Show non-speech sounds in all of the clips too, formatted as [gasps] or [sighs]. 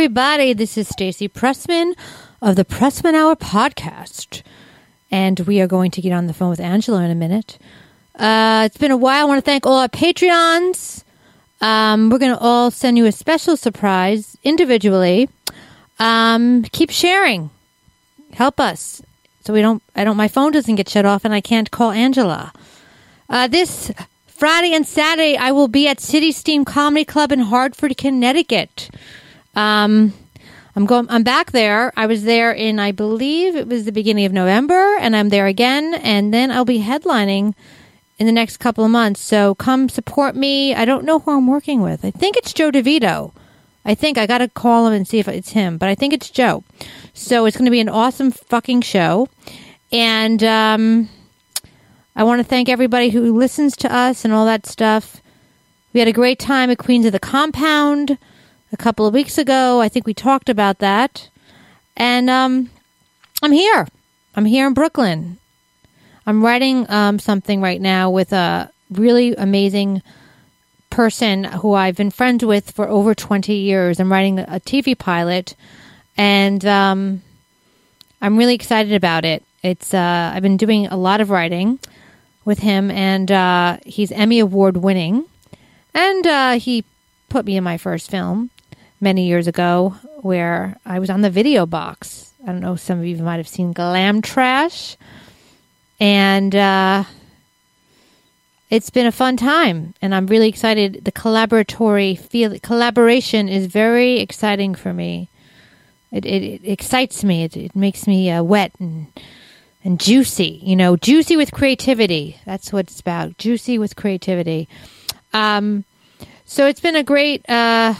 everybody. This is Stacey Pressman of the Pressman Hour podcast, and we are going to get on the phone with Angela in a minute. Uh, it's been a while. I want to thank all our Patreons. Um, we're going to all send you a special surprise individually. Um, keep sharing. Help us so we don't. I don't. My phone doesn't get shut off, and I can't call Angela. Uh, this Friday and Saturday, I will be at City Steam Comedy Club in Hartford, Connecticut. Um, I'm going. I'm back there. I was there in, I believe it was the beginning of November, and I'm there again. And then I'll be headlining in the next couple of months. So come support me. I don't know who I'm working with. I think it's Joe DeVito. I think I got to call him and see if it's him, but I think it's Joe. So it's going to be an awesome fucking show, and um, I want to thank everybody who listens to us and all that stuff. We had a great time at Queens of the Compound a couple of weeks ago. I think we talked about that. And um, I'm here. I'm here in Brooklyn. I'm writing um, something right now with a really amazing person who I've been friends with for over 20 years. I'm writing a TV pilot, and um, I'm really excited about it. It's uh, I've been doing a lot of writing with him, and uh, he's Emmy Award winning, and uh, he put me in my first film many years ago where I was on the video box. I don't know, some of you might have seen Glam Trash. And uh, it's been a fun time, and I'm really excited. The collaboratory feel collaboration is very exciting for me. It, it, it excites me. It, it makes me uh, wet and and juicy. You know, juicy with creativity. That's what it's about. Juicy with creativity. Um, so it's been a great, uh,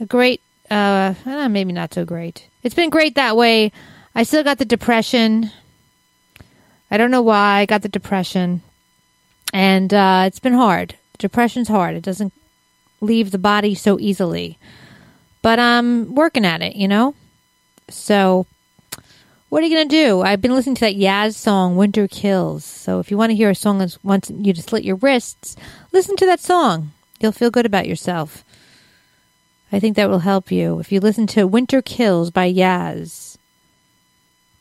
a great, uh, maybe not so great. It's been great that way. I still got the depression. I don't know why I got the depression, and uh, it's been hard. Depression's hard. It doesn't leave the body so easily, but I'm working at it. You know. So, what are you gonna do? I've been listening to that Yaz song, "Winter Kills." So, if you want to hear a song that wants you to slit your wrists, listen to that song. You'll feel good about yourself. I think that will help you. If you listen to Winter Kills by Yaz,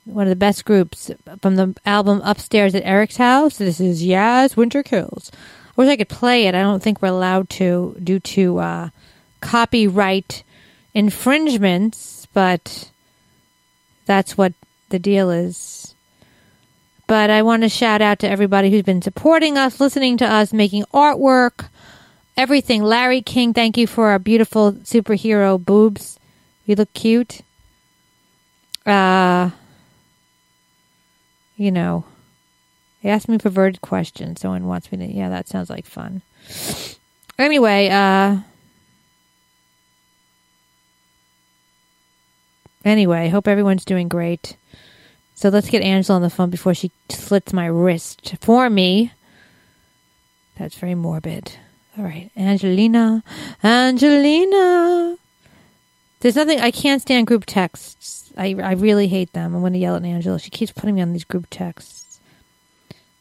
one of the best groups from the album Upstairs at Eric's House, this is Yaz Winter Kills. I wish I could play it. I don't think we're allowed to due to uh, copyright infringements, but that's what the deal is. But I want to shout out to everybody who's been supporting us, listening to us, making artwork everything. Larry King, thank you for our beautiful superhero boobs. You look cute. Uh, you know, he asked me perverted questions. Someone wants me to. Yeah, that sounds like fun. Anyway, uh, anyway, hope everyone's doing great. So let's get Angela on the phone before she slits my wrist for me. That's very morbid. All right, Angelina, Angelina. There's nothing I can't stand group texts. I I really hate them. I'm going to yell at Angela. She keeps putting me on these group texts.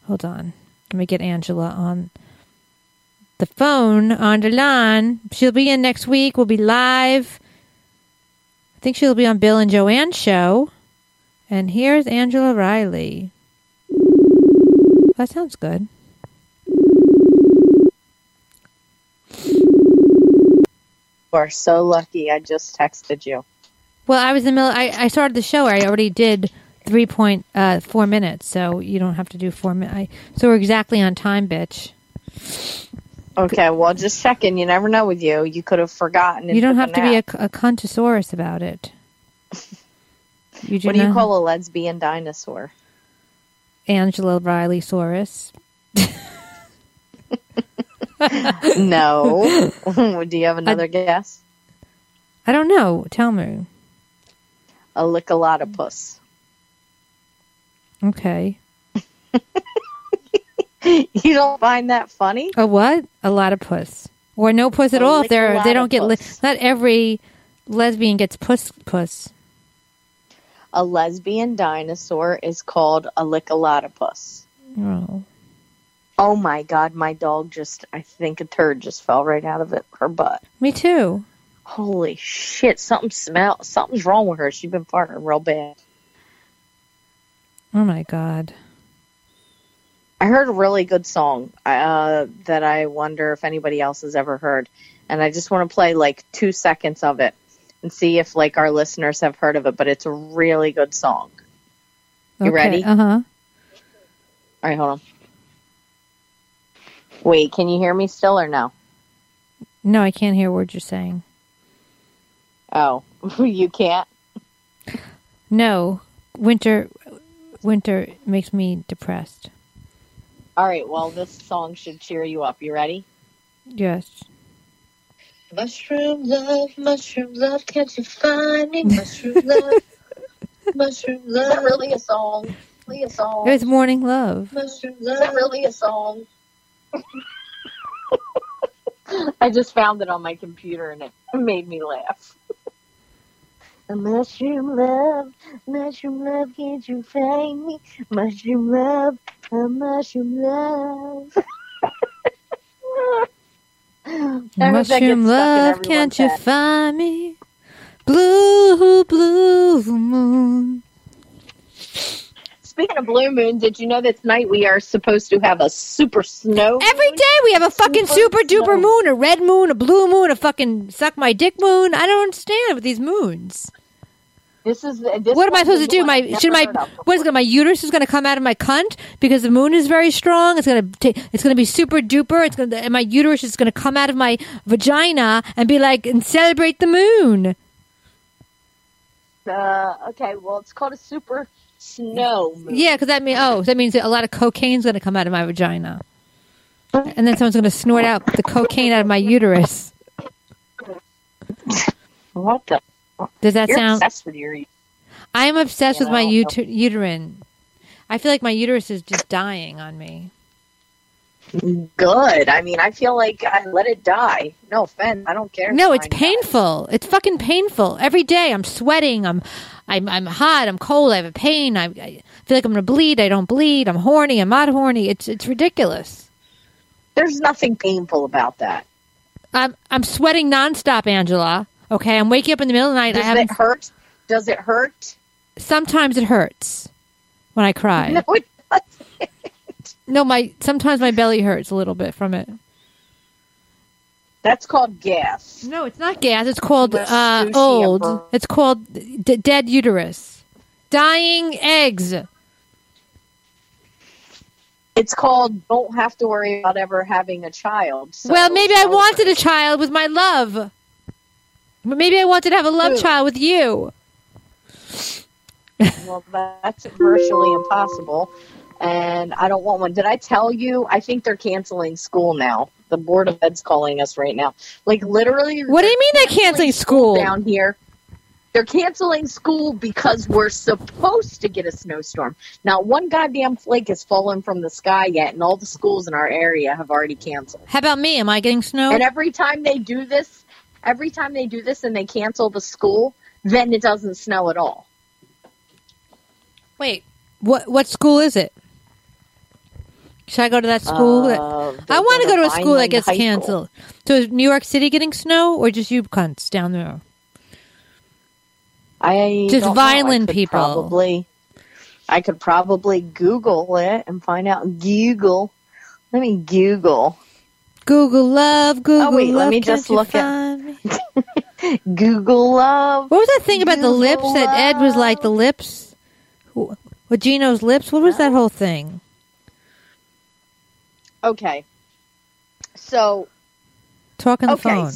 Hold on. Let me get Angela on the phone on the line. She'll be in next week. We'll be live. I think she'll be on Bill and Joanne's show. And here's Angela Riley. That sounds good. You are so lucky. I just texted you. Well, I was in the middle. I, I started the show. I already did three point uh, four minutes, so you don't have to do four minutes. So we're exactly on time, bitch. Okay, well, just checking. You never know with you. You could have forgotten. You don't have to be a, a cuntosaurus about it. [laughs] You What do you call a lesbian dinosaur? Angela Riley Saurus? [laughs] [laughs] no. [laughs] Do you have another guess? I don't know. Tell me. A lickalotopus. Okay. [laughs] You don't find that funny? A what? A lot of puss, or no puss at A all. They're they don't get li- not every lesbian gets puss puss. A lesbian dinosaur is called a lickalotopus. Oh, Oh my god, my dog just, I think a turd just fell right out of it, her butt. me too. Holy shit, something smell, something's wrong with her. She's been farting real bad. Oh my god. I heard a really good song uh, that I wonder if anybody else has ever heard. And I just want to play like two seconds of it and see if like our listeners have heard of it. But it's a really good song. You ready? Uh huh. All right, hold on. Wait, can you hear me still or no? No, I can't hear what you're saying. Oh, [laughs] you can't? No, winter, winter makes me depressed. All right, well, this song should cheer you up. You ready? Yes. Mushroom love, mushroom love, can't you find me? Mushroom love, [laughs] mushroom love. Is that really a song? Really a song? It's morning love. Mushroom love. Is that really a song? [laughs] I just found it on my computer and it made me laugh. A mushroom love, mushroom love, can't you find me? Mushroom love, a mushroom love. [laughs] I hope that gets stuck in Mushroom love, can't you find me? Blue, blue moon. Speaking of blue moon, did you know that tonight we are supposed to have a super snow? Every day we have a fucking Super super duper moon, a red moon, a blue moon, a fucking suck my dick moon. I don't understand with these moons. This is this What am I supposed to do? My should my what is it? My uterus is going to come out of my cunt because the moon is very strong. It's going to take. it's going to be super duper. It's going to and my uterus is going to come out of my vagina and be like and celebrate the moon. Uh, okay, well, it's called a super snow moon. Yeah, because that means oh, that means a lot of cocaine's going to come out of my vagina, and then someone's going to snort out the cocaine out of my uterus. What the? Does that You're sound? obsessed with your. I'm obsessed Yeah, with my uter- uterine. I feel like my uterus is just dying on me. Good. I mean, I feel like I let it die. No offense. I don't care. No, it's painful. It's fucking painful. Every day I'm sweating. I'm, I'm, I'm hot. I'm cold. I have a pain. I, I feel like I'm gonna bleed. I don't bleed. I'm horny. I'm not horny. It's, it's ridiculous. There's nothing painful about that. I'm, I'm sweating nonstop, Angela. Okay, I'm waking up in the middle of the night. Does I haven't. it hurt? Does it hurt? Sometimes it hurts when I cry. [laughs] No, it doesn't. No, my sometimes my belly hurts a little bit from it. That's called gas. No, it's not gas. It's called uh, old. It's called d- dead uterus, dying eggs. It's called don't have to worry about ever having a child. So well, maybe I wanted a child with my love. Maybe I wanted to have a love child with you. Well, that's virtually impossible. And I don't want one. Did I tell you? I think they're canceling school now. The Board of Ed's calling us right now. Like, literally. What do you mean they're canceling school? Down here. They're canceling school because we're supposed to get a snowstorm. Not one goddamn flake has fallen from the sky yet, and all the schools in our area have already canceled. How about me? Am I getting snow? And every time they do this, every time they do this and they cancel the school, then it doesn't snow at all. Wait, what? What school is it? Should I go to that school? Uh, I want to go to a school that gets High School. canceled. So is New York City getting snow, or just you cunts down there? I Just. I violent people. Probably, I could probably Google it and find out. Google. Let me Google. Google love, Google Oh, wait, let love. me just look at- [laughs] Google love. What was that thing about the Google lips that Ed was like the lips? With Gino's lips? What was that whole thing? Okay. So Talk on the okay. phone.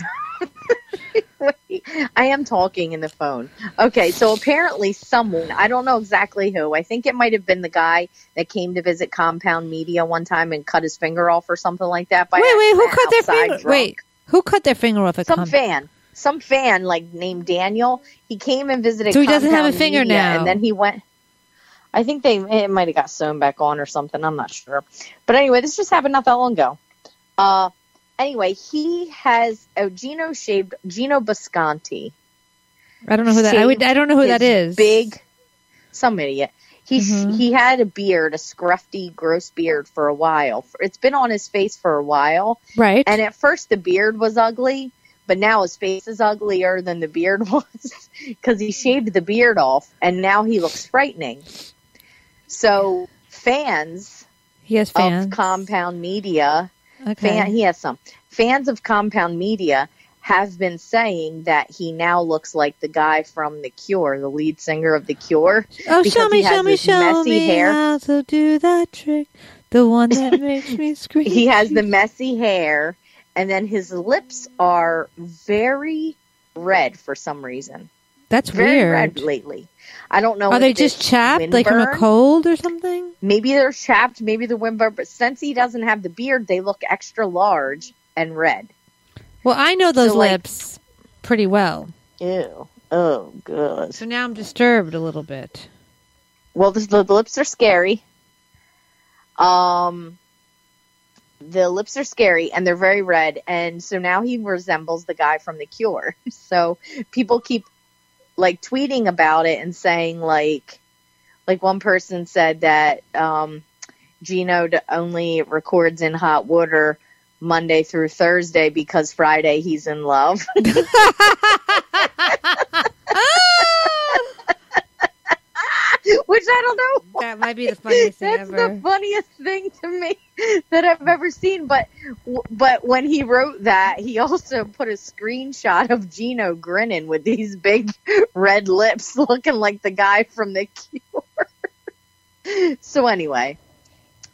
[laughs] Wait. I am talking in the phone. Okay, so apparently someone, I don't know exactly who, I think it might have been the guy that came to visit Compound Media one time and cut his finger off or something like that. By Wait, wait, who cut their finger? drunk. Wait, who cut their finger off at Some Com- fan. Some fan, like named Daniel, he came and visited So he doesn't have a finger Media, now. And then he went, I think they, it might have got sewn back on or something. I'm not sure. But anyway, this just happened not that long ago. Uh, anyway, he has, oh, Gino shaved, Gino Bisconti. I don't know who that. I would. I don't know who that is. Big, some idiot. He Mhm. he had a beard, a scruffy, gross beard for a while. It's been on his face for a while, right? and at first the beard was ugly, but now his face is uglier than the beard [laughs] was because he shaved the beard off, and now he looks frightening. So fans, he has fans. of Compound Media okay. fan, he has some fans of Compound Media have been saying that he now looks like the guy from The Cure, the lead singer of The Cure. oh, show me, show me, show messy me hair. how to do that trick. The one that [laughs] makes me scream. He has the messy hair, and then his lips are very red for some reason. That's Very weird. red lately. I don't know. Are they just chapped, like from a cold or something? Maybe they're chapped. Maybe the windburn. But since he doesn't have the beard, they look extra large and red. Well, I know those So, like- lips pretty well. Ew. Oh, good. So now I'm disturbed a little bit. Well, the, the, the lips are scary. Um, the lips are scary and they're very red, and so now he resembles the guy from The Cure. [laughs] So people keep like tweeting about it and saying like, like one person said that um, Gino only records in hot water Monday through Thursday because Friday he's in love. [laughs] [laughs] I don't know. that might be the funniest thing That's ever. the funniest thing to me [laughs] that I've ever seen. But but when he wrote that, he also put a screenshot of Gino grinning with these big [laughs] red lips, [laughs] looking like the guy from The Cure. so anyway,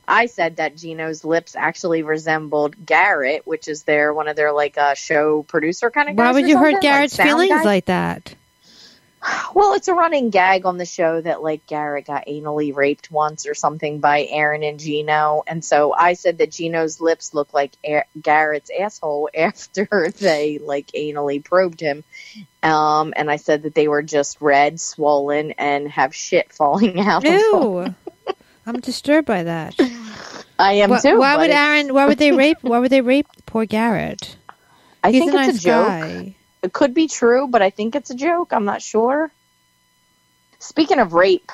I said that Gino's lips actually resembled Garrett, which is their one of their like uh, show producer kind of guys. Why would you hurt Garrett's like feelings guy. like that? Well, it's a running gag on the show that like Garrett got anally raped once or something by Aaron and Gino, and so I said that Gino's lips look like A- Garrett's asshole [laughs] after they like anally probed him, um, and I said that they were just red, swollen, and have shit [laughs] falling out. of them. Ew. I'm disturbed by that. I am Why, too. why would Aaron? Why would they rape? Why would they rape poor Garrett? I He's think a it's nice a joke. guy. It could be true, but I think it's a joke. I'm not sure. Speaking of rape,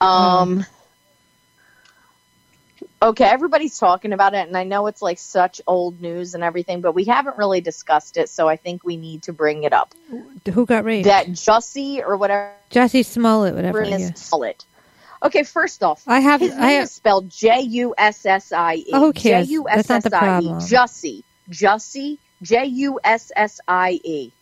um, okay, everybody's talking about it, and I know it's like such old news and everything, but we haven't really discussed it, so I think we need to bring it up. Who got raped? That Jussie or whatever Jussie Smollett, whatever. yeah. Smollett. Okay, first off, I have. his I name have. is spelled J U S S I E. Oh, who cares? J U That's not the S I E. problem. Jussie. Jussie. J U S S I E.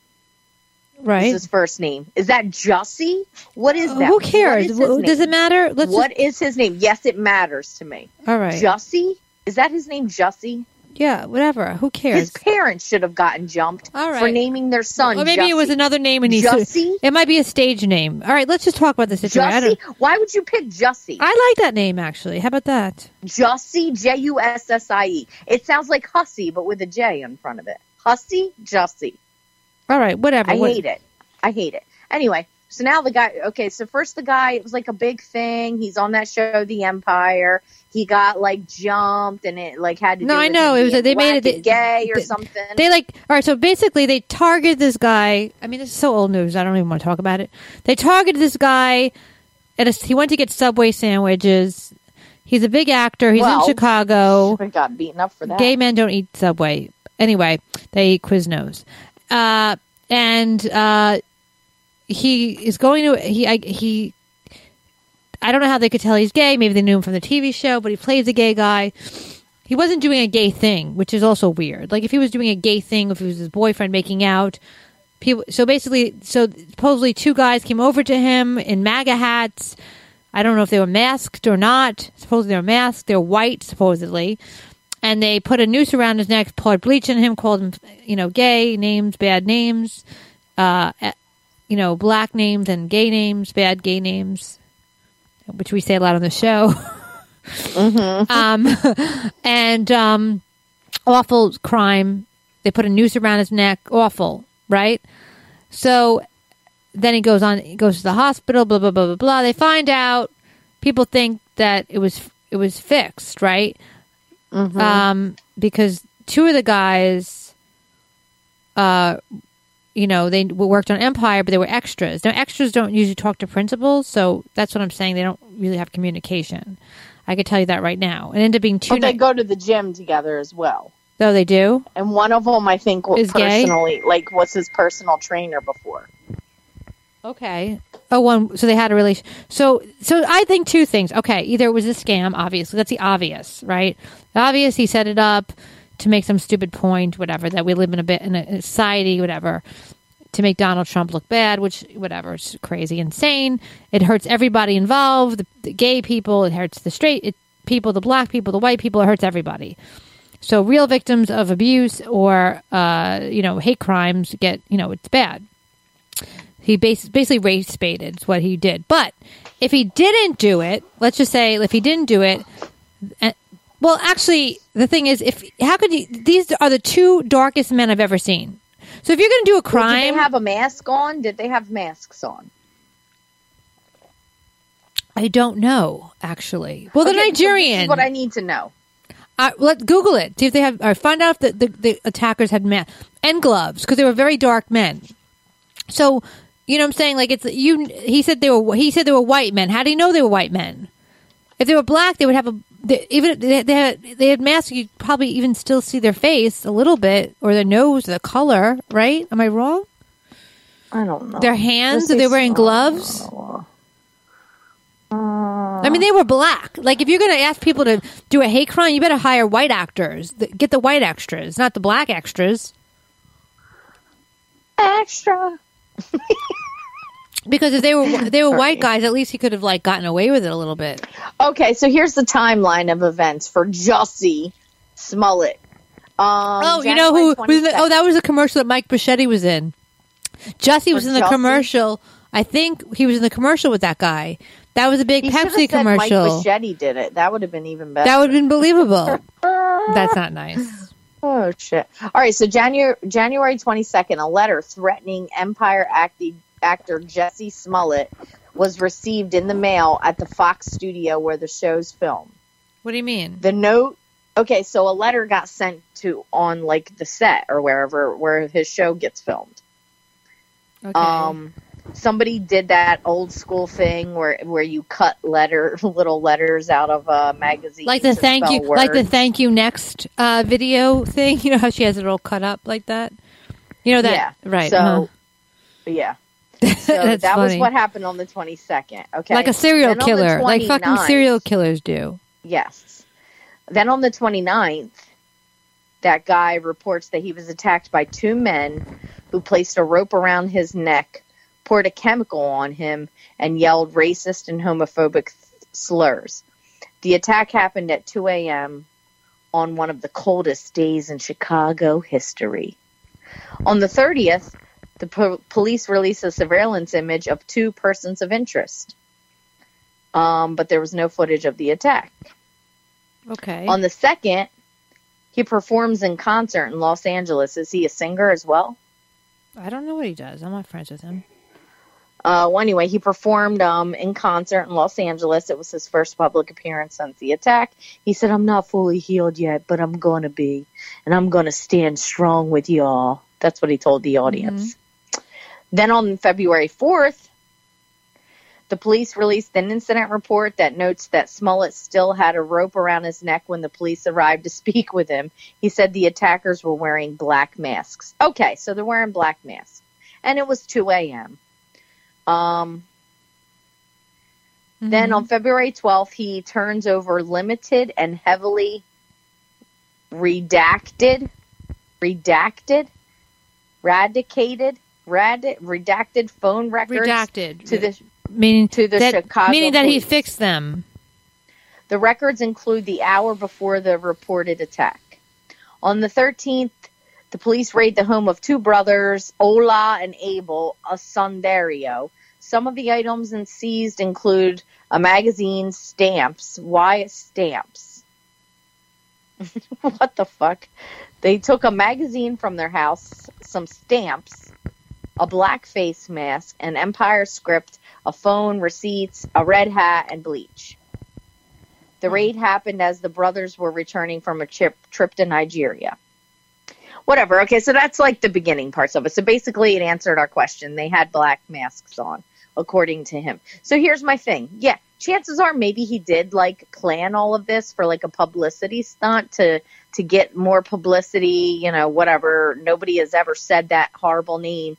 Right. is his first name. Is that Jussie? What is uh, that? Who cares? is his Wh- Does it matter? Let's. What is his name? Yes, it matters to me. All right. Jussie? Is that his name, Jussie? Yeah. Whatever. Who cares? His parents should have gotten jumped All right. for naming their son. Or maybe it was another name and he's. Jussie. It might be a stage name. All right. Let's just talk about the situation. Jussie. Why would you pick Jussie? I like that name actually. How about that? Jussie. J U S S I E. It sounds like Hussy, but with a J in front of it. Hussy. Jussie. All right. Whatever. I What- hate it. I hate it. Anyway, so now the guy. Okay, so first the guy. It was like a big thing. He's on that show, The Empire. He got like jumped, and it like had to. No, do I know. It was- they made it- and gay or they- something. They like all right. So basically, they target this guy. I mean, this is so old news. I don't even want to talk about it. They targeted this guy. and he went to get Subway sandwiches. He's a big actor. He's Well, in Chicago. [laughs] I got beaten up for that. Gay men don't eat Subway. Anyway, they eat Quiznos. Uh, and uh, he is going to he I, he. I don't know how they could tell he's gay. Maybe they knew him from the TV show, but he plays a gay guy. He wasn't doing a gay thing, which is also weird. Like if he was doing a gay thing, if he was his boyfriend making out, people. So basically, so supposedly two guys came over to him in MAGA hats. I don't know if they were masked or not. Supposedly they were masked. They're white, supposedly and they put a noose around his neck, poured bleach on him, called him, you know, gay names, bad names, uh, eh, you know, black names and gay names, bad gay names, which we say a lot on the show. [laughs] um, and um, awful crime. They put a noose around his neck. Awful, right? So then he goes on. He goes to the hospital. Blah blah blah blah blah. They find out. People think that it was it was fixed, right? Um, because two of the guys, uh, you know, they worked on Empire, but they were extras. Now, extras don't usually talk to principals, so that's what I'm saying. They don't really have communication. I could tell you that right now. It ended up being two. But they go to the gym together as well. Though they do. And one of them, I think, was Is gay? personally, like, was his personal trainer before. Okay. Oh, one. So they had a relation. So, so I think two things. Okay, either it was a scam. Obviously, that's the obvious, right? The obvious. He set it up to make some stupid point, whatever. That we live in a bit in a society, whatever, to make Donald Trump look bad. Which, whatever, it's crazy, insane. It hurts everybody involved. The, the gay people. It hurts the straight it, people, the black people, the white people. It hurts everybody. So, real victims of abuse or uh, you know hate crimes get you know it's bad. He bas- basically race baited is what he did. But if he didn't do it, let's just say if he didn't do it, well, actually, the thing is, if how could you? These are the two darkest men I've ever seen. So if you're going to do a Did crime, they have a mask on? Did they have masks on? I don't know actually. Well, the Okay, so this is Nigerian. what I need to know. Uh, let Google it. See if they have, or find out if the, the, the attackers had masks and gloves because they were very dark men. So you know what I'm saying? Like it's you. He said they were. He said they were white men. How do you know they were white men? If they were black, they would have a. They, even they, they had they had masks, you'd probably even still see their face a little bit or their nose, the color. Right? Am I wrong? I don't know. Their hands. Are they wearing gloves? I mean, they were black. Like, if you're going to ask people to do a hate crime, you better hire white actors. Get the white extras, not the black extras. Extra. [laughs] Because if they were [laughs] they were white guys, at least he could have like gotten away with it a little bit. Okay, so here's the timeline of events for Jussie Smollett. Um, oh, you know who? The, oh, that was a commercial that Mike Bocchetti was in. Jussie was For in the Jussie? commercial. I think he was in the commercial with that guy. That was a big He Pepsi commercial. Mike. Bocchetti did it. That would have been even better. That would have been believable. [laughs] That's not nice. Oh shit! All right, so January January twenty second, a letter threatening Empire acti- actor Jesse Smollett was received in the mail at the Fox studio where the show's filmed. What do you mean? The note, okay, so a letter got sent to on like the set or wherever where his show gets filmed. Okay. Um, somebody did that old school thing where where you cut letter [laughs] little letters out of a magazine, like the thank you, like the thank you next uh, video thing. [laughs] You know how she has it all cut up like that. You know that, yeah, right? So, uh-huh. yeah. [laughs] So that was what happened on the 22nd. Okay. like a serial Then killer, like fucking serial killers do. Yes. Then on the 29th, that guy reports that he was attacked by two men who placed a rope around his neck, poured a chemical on him, and yelled racist and homophobic th- slurs. The attack happened at 2 a.m. on one of the coldest days in Chicago history. On the 30th, the po- police released a surveillance image of two persons of interest. Um, but there was no footage of the attack. Okay. On the second, he performs in concert in Los Angeles. Is he a singer as well? I don't know what he does. I'm not friends with him. Uh, well, anyway, he performed um, in concert in Los Angeles. It was his first public appearance since the attack. He said, I'm not fully healed yet, but I'm going to be. And I'm going to stand strong with y'all. That's what he told the audience. Then on February 4th, the police released an incident report that notes that Smollett still had a rope around his neck when the police arrived to [laughs] speak with him. He said the attackers were wearing black masks. Okay, so they're wearing black masks. And it was 2 a.m. Um, Then Mm-hmm. on February 12th, he turns over limited and heavily redacted, redacted, radicated, rad, redacted phone records redacted to the meaning to the that, Chicago meaning that he fixed them. The records include the hour before the reported attack. On the 13th, The police raid the home of two brothers, Ola and Abel Osundairo. Some of the items and seized include a magazine, stamps. Why stamps? [laughs] what the fuck? They took a magazine from their house, some stamps, a black face mask, an Empire script, a phone, receipts, a red hat, and bleach. The hmm. raid happened as the brothers were returning from a trip, trip to Nigeria. Whatever. Okay, so that's like the beginning parts of it. So basically, it answered our question. They had black masks on, according to him. So here's my thing. Yeah, chances are maybe he did like plan all of this for like a publicity stunt to to get more publicity. You know, whatever. Nobody has ever said that horrible name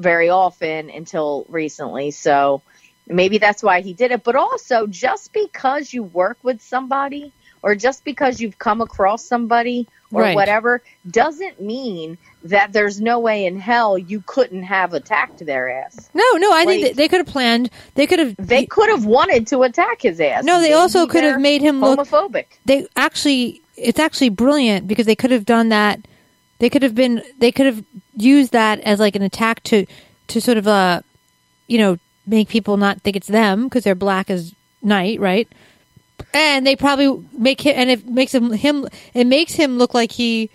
very often until recently. So maybe that's why he did it. But also, just because you work with somebody or just because you've come across somebody or Right. whatever doesn't mean that there's no way in hell you couldn't have attacked their ass. No, no, I think Like- that they could have planned. They could have. They could have wanted to attack his ass. No, they also could have made him look- homophobic. They actually, it's actually brilliant because they could have done that. They could have been. They could have used that as like an attack to, to sort of uh, you know, make people not think it's them because they're black as night, right? And they probably make him, and it makes him him. It makes him look like he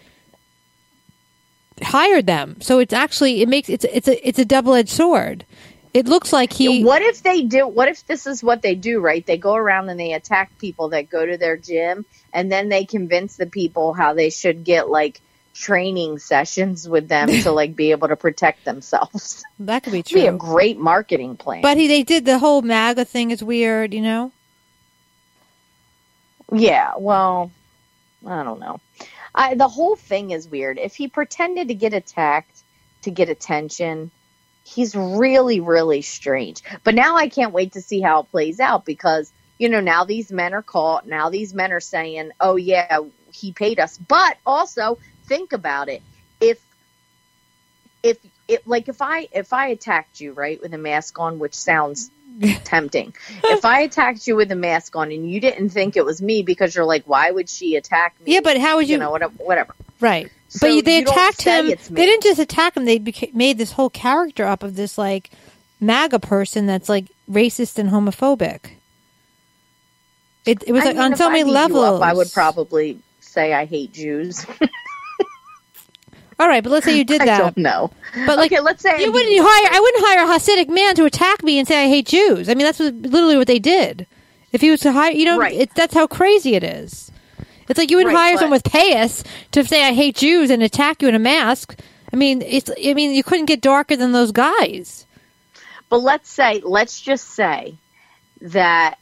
hired them. So it's actually it makes it's it's a it's a double edged sword. It looks like he. what if they do? What if this is what they do? Right? They go around and they attack people that go to their gym, and then they convince the people how they should get like training sessions with them to [laughs] like be able to protect themselves. That could be It'd be a great marketing plan. But he, they did the whole MAGA thing is weird, you know. Yeah, well, I don't know. I, the whole thing is weird. If he pretended to get attacked to get attention, he's really, really strange. But now I can't wait to see how it plays out because, you know, now these men are caught. Now these men are saying, oh, yeah, he paid us. But also, think about it. If, if, it, like if I if I attacked you right with a mask on, which sounds [laughs] tempting. If I attacked you with a mask on and you didn't think it was me because you're like, why would she attack me? Yeah, but how would you? you know whatever. whatever. right. So but they attacked him. They didn't just attack him. They beca- made this whole character up of this like MAGA person that's like racist and homophobic. It, it was I like mean, on so many levels. up, I would probably say I hate Jews. [laughs] All right, but let's say you did [laughs] that. I don't know. But like, okay, let's say you wouldn't hire. I wouldn't hire a Hasidic man to attack me and say I hate Jews. I mean, that's what, literally what they did. If he was to hire, you know, Right. it, that's how crazy it is. It's like you would Right, hire but- someone with payas to say I hate Jews and attack you in a mask. I mean, it's. I mean, you couldn't get darker than those guys. But let's say, let's just say that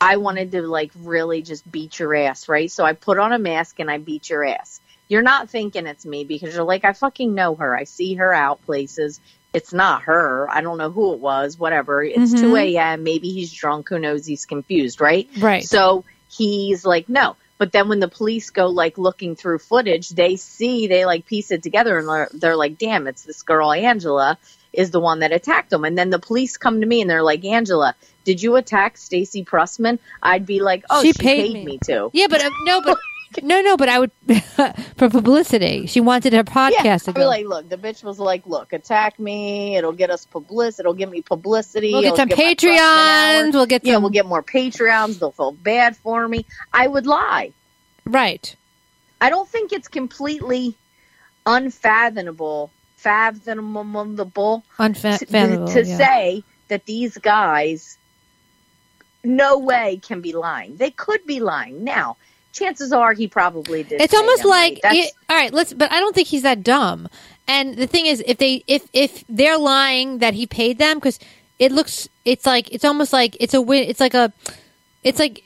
I wanted to like really just beat your ass, right? So I put on a mask and I beat your ass. You're not thinking it's me because you're like, I fucking know her. I see her out places. It's not her. I don't know who it was, whatever. It's Mhm. 2 a.m. Maybe he's drunk. Who knows? He's confused, right? Right. So he's like, no. But then when the police go like looking through footage, they see, they like piece it together and they're, they're like, damn, it's this girl, Angela, is the one that attacked him. And then the police come to me and they're like, Angela, did you attack Stacey Pressman? I'd be like, oh, She she, paid paid, me. me. to. Yeah, but uh, no, but [laughs] no, no, but I would [laughs] for publicity. She wanted her podcast Yeah, to go. be like, look, the bitch was like, look, attack me. It'll get us publicity. It'll give me publicity. we'll get some Patreons. We'll get Yeah, some. we'll get more Patreons. They'll feel bad for me. I would lie. right. I don't think it's completely unfathomable, fathomable to, Unfathomable. to yeah. say that these guys, no way, can be lying. They could be lying. Now, chances are he probably did. It's almost like it, all right. Let's. But I don't think he's that dumb. And the thing is, if they if if they're lying that he paid them, because it looks, it's like it's almost like it's a win. It's like a, it's like.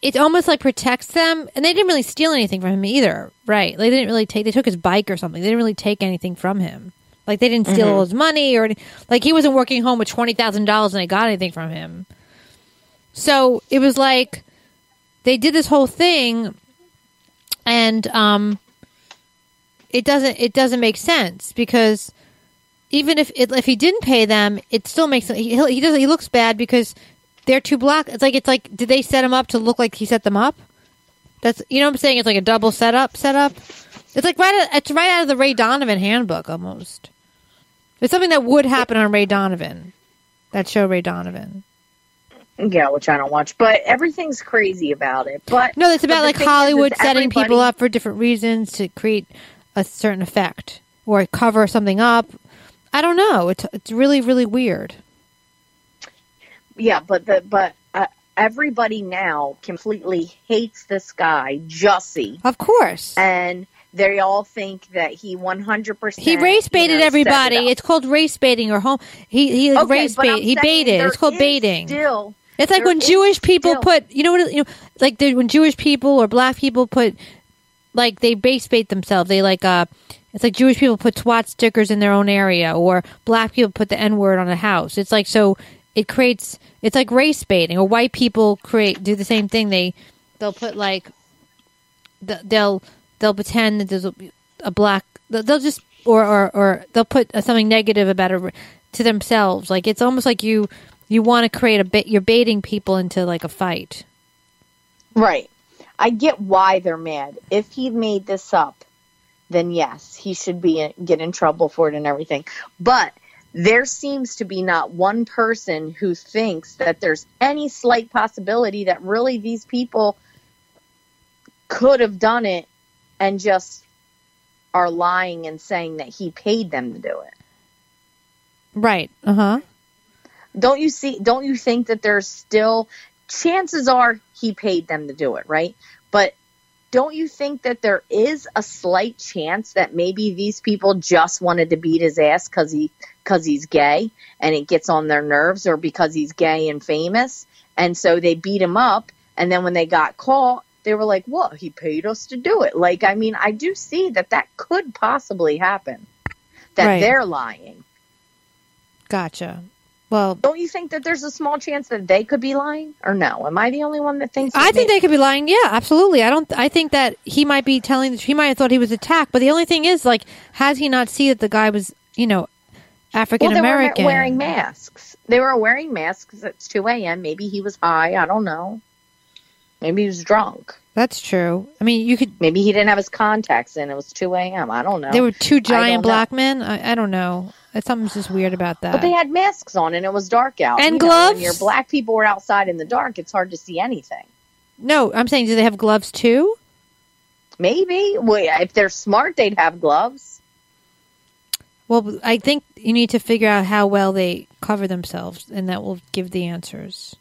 It almost like protects them, and they didn't really steal anything from him either, right? They didn't really take. They took his bike or something. They didn't really take anything from him. Like they didn't steal all his money, or any- like he wasn't working home with twenty thousand dollars and they got anything from him. So it was like they did this whole thing and um it doesn't it doesn't make sense because even if it, if he didn't pay them it still makes he he doesn't he looks bad because they're too black it's like it's like did they set him up to look like he set them up that's you know what I'm saying it's like a double setup setup It's like right. It's right out of the Ray Donovan handbook almost. It's something that would happen on Ray Donovan. That show, Ray Donovan. Yeah, which I don't watch, but everything's crazy about it. But No, it's about like thing is, Hollywood is setting people up for different reasons to create a certain effect or cover something up. I don't know. It's it's really really weird. Yeah, but the but uh, everybody now completely hates this guy, Jussie, Of course. and they all think that he one hundred percent He race baited everybody. It's called race baiting or home. He he like race bait. He baited. It's called baiting. Still, It's like there when is Jewish people still- put, you know what, you know, like they, when Jewish people or black people put, like they base bait themselves. They like, uh, it's like Jewish people put twat stickers in their own area, or black people put the N word on a house. It's like so, it creates. It's like race baiting, or white people create do the same thing. They they'll put like, they'll they'll pretend that there's a, black. They'll they'll just or or or they'll put uh, something negative about it to themselves. Like it's almost like you you want to create a bit. You're baiting people into like a fight. Right. I get why they're mad. If he made this up, then yes, he should be get in trouble for it and everything. But there seems to be not one person who thinks that there's any slight possibility that really these people could have done it and just are lying and saying that he paid them to do it. Right. Uh huh. Don't you see don't you think that there's still chances are he paid them to do it right but don't you think that there is a slight chance that maybe these people just wanted to beat his ass because he because he's gay and it gets on their nerves or because he's gay and famous and so they beat him up and then when they got caught they were like what he paid us to do it like i mean i do see that that could possibly happen that Right. they're lying Gotcha. Well, don't you think that there's a small chance that they could be lying or no am i the only one that thinks I that think they could be lying. Yeah, absolutely. I don't. I think that he might be telling. He might have thought he was attacked, but the only thing is, like, has he not see that the guy was, you know, African well, were American? wearing masks they were wearing masks it's 2 a.m maybe he was high i don't know maybe he was drunk That's true. I mean, you could. maybe he didn't have his contacts in it was 2 a.m i don't know There were two giant don't know. black men. I, I don't know. It's something's just weird about that. but they had masks on and it was dark out And You know, gloves? when your black people were outside in the dark it's hard to see anything no, I'm saying, do they have gloves too? maybe well, if they're smart they'd have gloves Well, I think you need to figure out how well they cover themselves, and that will give the answers.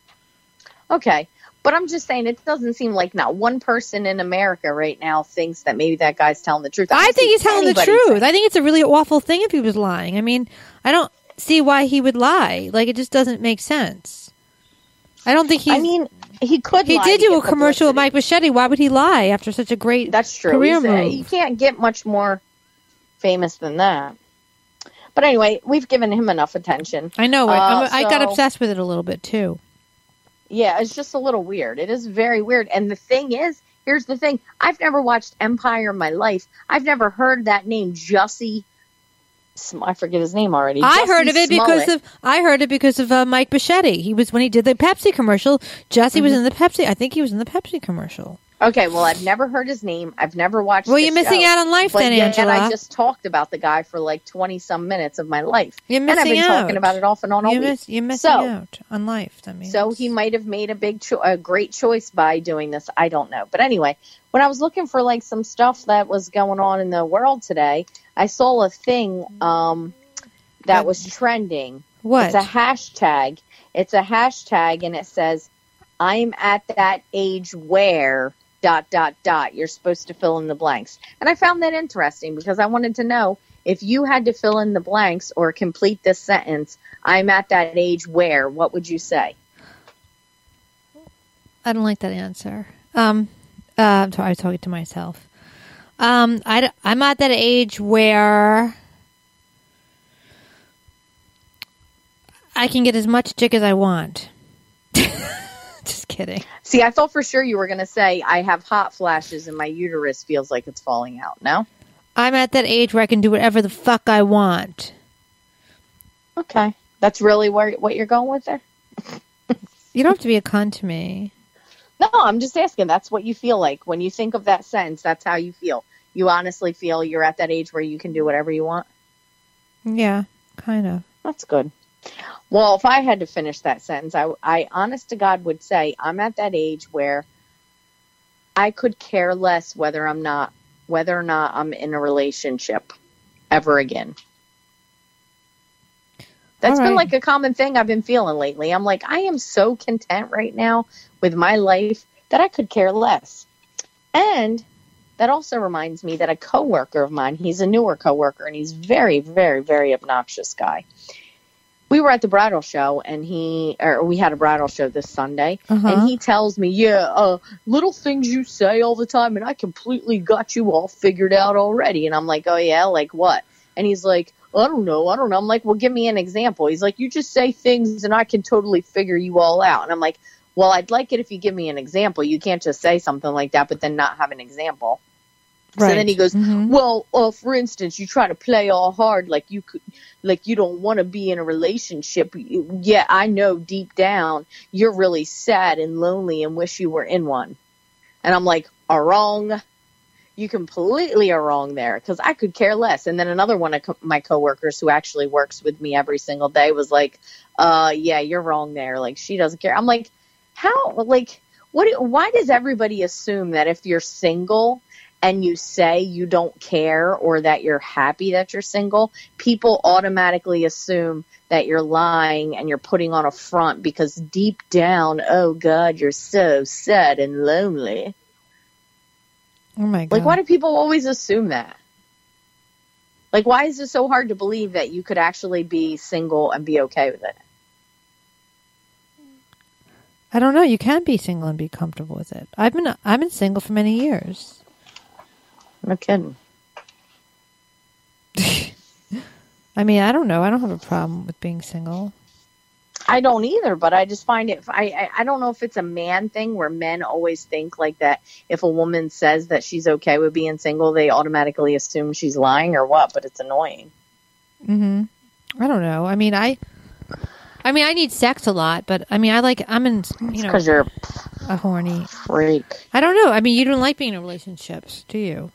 Okay. But I'm just saying, it doesn't seem like not one person in America right now thinks that maybe that guy's telling the truth. I don't think he's telling the truth. I think it's a really awful thing if he was lying. I mean, I don't see why he would lie. Like it just doesn't make sense. I don't think he. I mean, he could. he did do a commercial with. Mike Machete. Why would he lie after such a great That's true. career He's, move? you can't get much more famous than that. But anyway, we've given him enough attention. I know. I, Uh, I'm- I got obsessed with it a little bit too. Yeah, it's just a little weird. It is very weird. And the thing is, here's the thing: I've never watched Empire in my life. I've never heard that name, Jussie. I forget his name already. I Jussie heard of it because of I heard it because of uh, Mike Machete. He was when he did the Pepsi commercial. Jesse Mm-hmm. was in the Pepsi. I think he was in the Pepsi commercial. Okay, well, I've never heard his name. I've never watched. Well, you're missing show. out on life then, yet Angela. I just talked about the guy for like twenty some minutes of my life, You're missing and I've been out. talking about it off and on all week. miss, you're missing So- out on life. I mean, So he might have made a big, cho- a great choice by doing this. I don't know, but anyway, when I was looking for like some stuff that was going on in the world today, I saw a thing um, that was trending. what? It's a hashtag. It's a hashtag, and it says, "I'm at that age where." Dot dot dot. You're supposed to fill in the blanks, and I found that interesting because I wanted to know if you had to fill in the blanks or complete this sentence. I'm at that age where. What would you say? I don't like that answer. Um, uh, I'm sorry, I talking to myself. Um, I, am at that age where I can get as much dick as I want. Kidding. See, I thought for sure you were going to say I have hot flashes and my uterus feels like it's falling out. No? I'm at that age where I can do whatever the fuck I want. Okay. That's really where what you're going with there? You don't have to be a cunt to me. No, I'm just asking. That's what you feel like when you think of that sentence. That's how you feel. you honestly feel you're at that age where you can do whatever you want? Yeah, kind of. That's good. Well, if I had to finish that sentence, I, I honest to God would say I'm at that age where I could care less whether I'm not whether or not I'm in a relationship ever again. That's All been like a common thing I've been feeling lately. I'm like, I am so content right now with my life that I could care less. And that also reminds me that a coworker of mine, he's a newer coworker and he's very, very, very obnoxious guy. We were at the bridal show and he or we had a bridal show this Sunday Uh-huh. and he tells me, "Yeah, uh little things you say all the time and I completely got you all figured out already." And I'm like, "Oh yeah, like what?" And he's like, I don't know. I don't know. I'm like, well, give me an example. He's like, you just say things and I can totally figure you all out. And I'm like, well, I'd like it if you give me an example. You can't just say something like that, but then not have an example. So then he goes, Mhm. well, uh, for instance, you try to play all hard like you could, like you don't want to be in a relationship. Yet I know deep down you're really sad and lonely and wish you were in one. And I'm like, are wrong. You completely are wrong there because I could care less. And then another one of co- my coworkers who actually works with me every single day was like, uh, yeah, you're wrong there. Like she doesn't care. I'm like, how, like, what, why does everybody assume that if you're single and you say you don't care or that you're happy that you're single, people automatically assume that you're lying and you're putting on a front because deep down, oh God, you're so sad and lonely. Oh my god. Like, why do people always assume that? Like, why is it so hard to believe that you could actually be single and be okay with it? I don't know. You can be single and be comfortable with it. I've been I've been single for many years. No kidding. [laughs] I mean, I don't know. I don't have a problem with being single. I don't either, but I just find it. I, I I don't know if it's a man thing where men always think like that. If a woman says that she's okay with being single, they automatically assume she's lying or what. But it's annoying. hmm I don't know. I mean, I, I mean, I need sex a lot, but I mean, I like I'm in you know Because you're a horny. freak. I don't know. I mean, you don't like being in relationships, do you?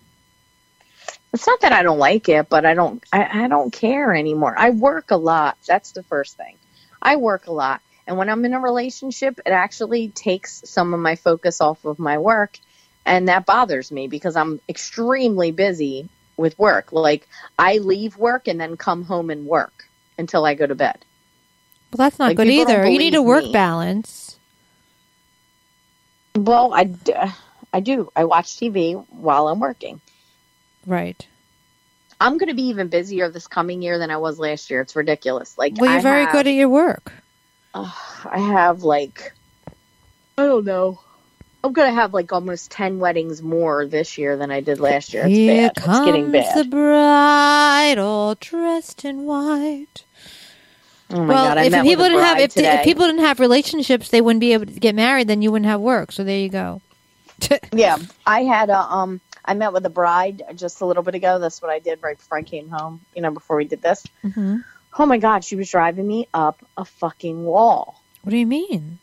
It's not that I don't like it, but I don't. I, I don't care anymore. I work a lot. That's the first thing. I work a lot, and when I'm in a relationship, it actually takes some of my focus off of my work, and that bothers me because I'm extremely busy with work. Like I leave work and then come home and work until I go to bed. Well, that's not Like, good either. You need a work me. balance. Well, I, d- I do. I watch TV while I'm working. Right. I'm going to be even busier this coming year than I was last year. It's ridiculous. Like Well, you're I very have- good at your work. I have like I don't know. I'm gonna have like almost ten weddings more this year than I did last year. It's Here bad. comes It's getting the bride, all dressed in white. Oh my well, god! I if people didn't have if, if people didn't have relationships, they wouldn't be able to get married. Then you wouldn't have work. So there you go. [laughs] yeah, I had a um. I met with a bride just a little bit ago. That's what I did right before I came home. You know, before we did this. hmm Oh my god, she was driving me up a fucking wall. What do you mean?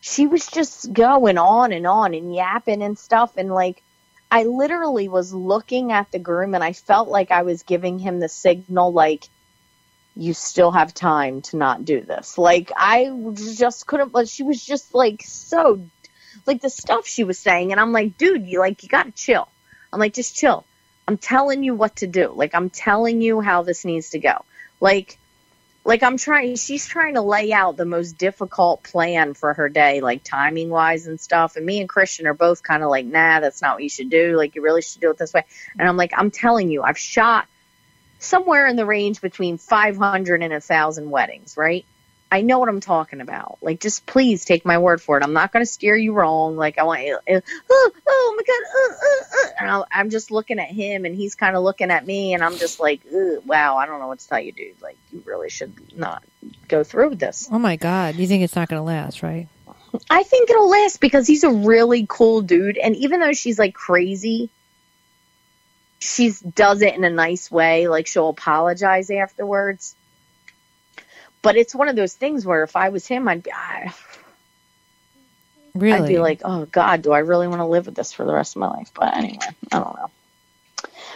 she was just going on and on and yapping and stuff and like I literally was looking at the groom and I felt like I was giving him the signal like you still have time to not do this. Like I just couldn't but she was just like so like the stuff she was saying and I'm like dude you like you got to chill. I'm like just chill. I'm telling you what to do. Like I'm telling you how this needs to go. Like like I'm trying she's trying to lay out the most difficult plan for her day, like timing wise and stuff. And me and Christian are both kind of like, nah, that's not what you should do. Like you really should do it this way. And I'm like, I'm telling you, I've shot somewhere in the range between 500 and a thousand weddings, right? I know what I'm talking about. Like, just please take my word for it. I'm not going to steer you wrong. Like, I want you. Uh, oh, oh my god! Uh, uh. And I'll, I'm just looking at him, and he's kind of looking at me, and I'm just like, wow, I don't know what to tell you, dude. Like, you really should not go through with this. Oh my God! You think it's not going to last, right? I think it'll last because he's a really cool dude, and even though she's like crazy, she does it in a nice way. Like she'll apologize afterwards. But it's one of those things where if I was him, I'd be, I, Really? I'd be like, oh God, do I really want to live with this for the rest of my life? But anyway, I don't know.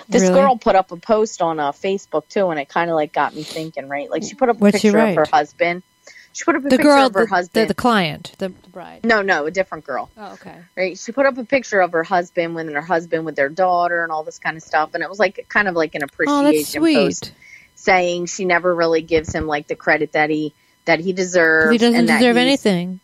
This Really? girl put up a post on uh, Facebook too, and it kind of like got me thinking. Right, like she put up a What'd picture of her husband. She put up a The picture girl, of her the, husband. the, the client, the, the bride. no, no, a different girl. Oh, okay. Right, she put up a picture of her husband with her husband with their daughter and all this kind of stuff, and it was like kind of like an appreciation Oh, that's sweet. post, saying she never really gives him like the credit that he that he deserves. He doesn't deserve anything.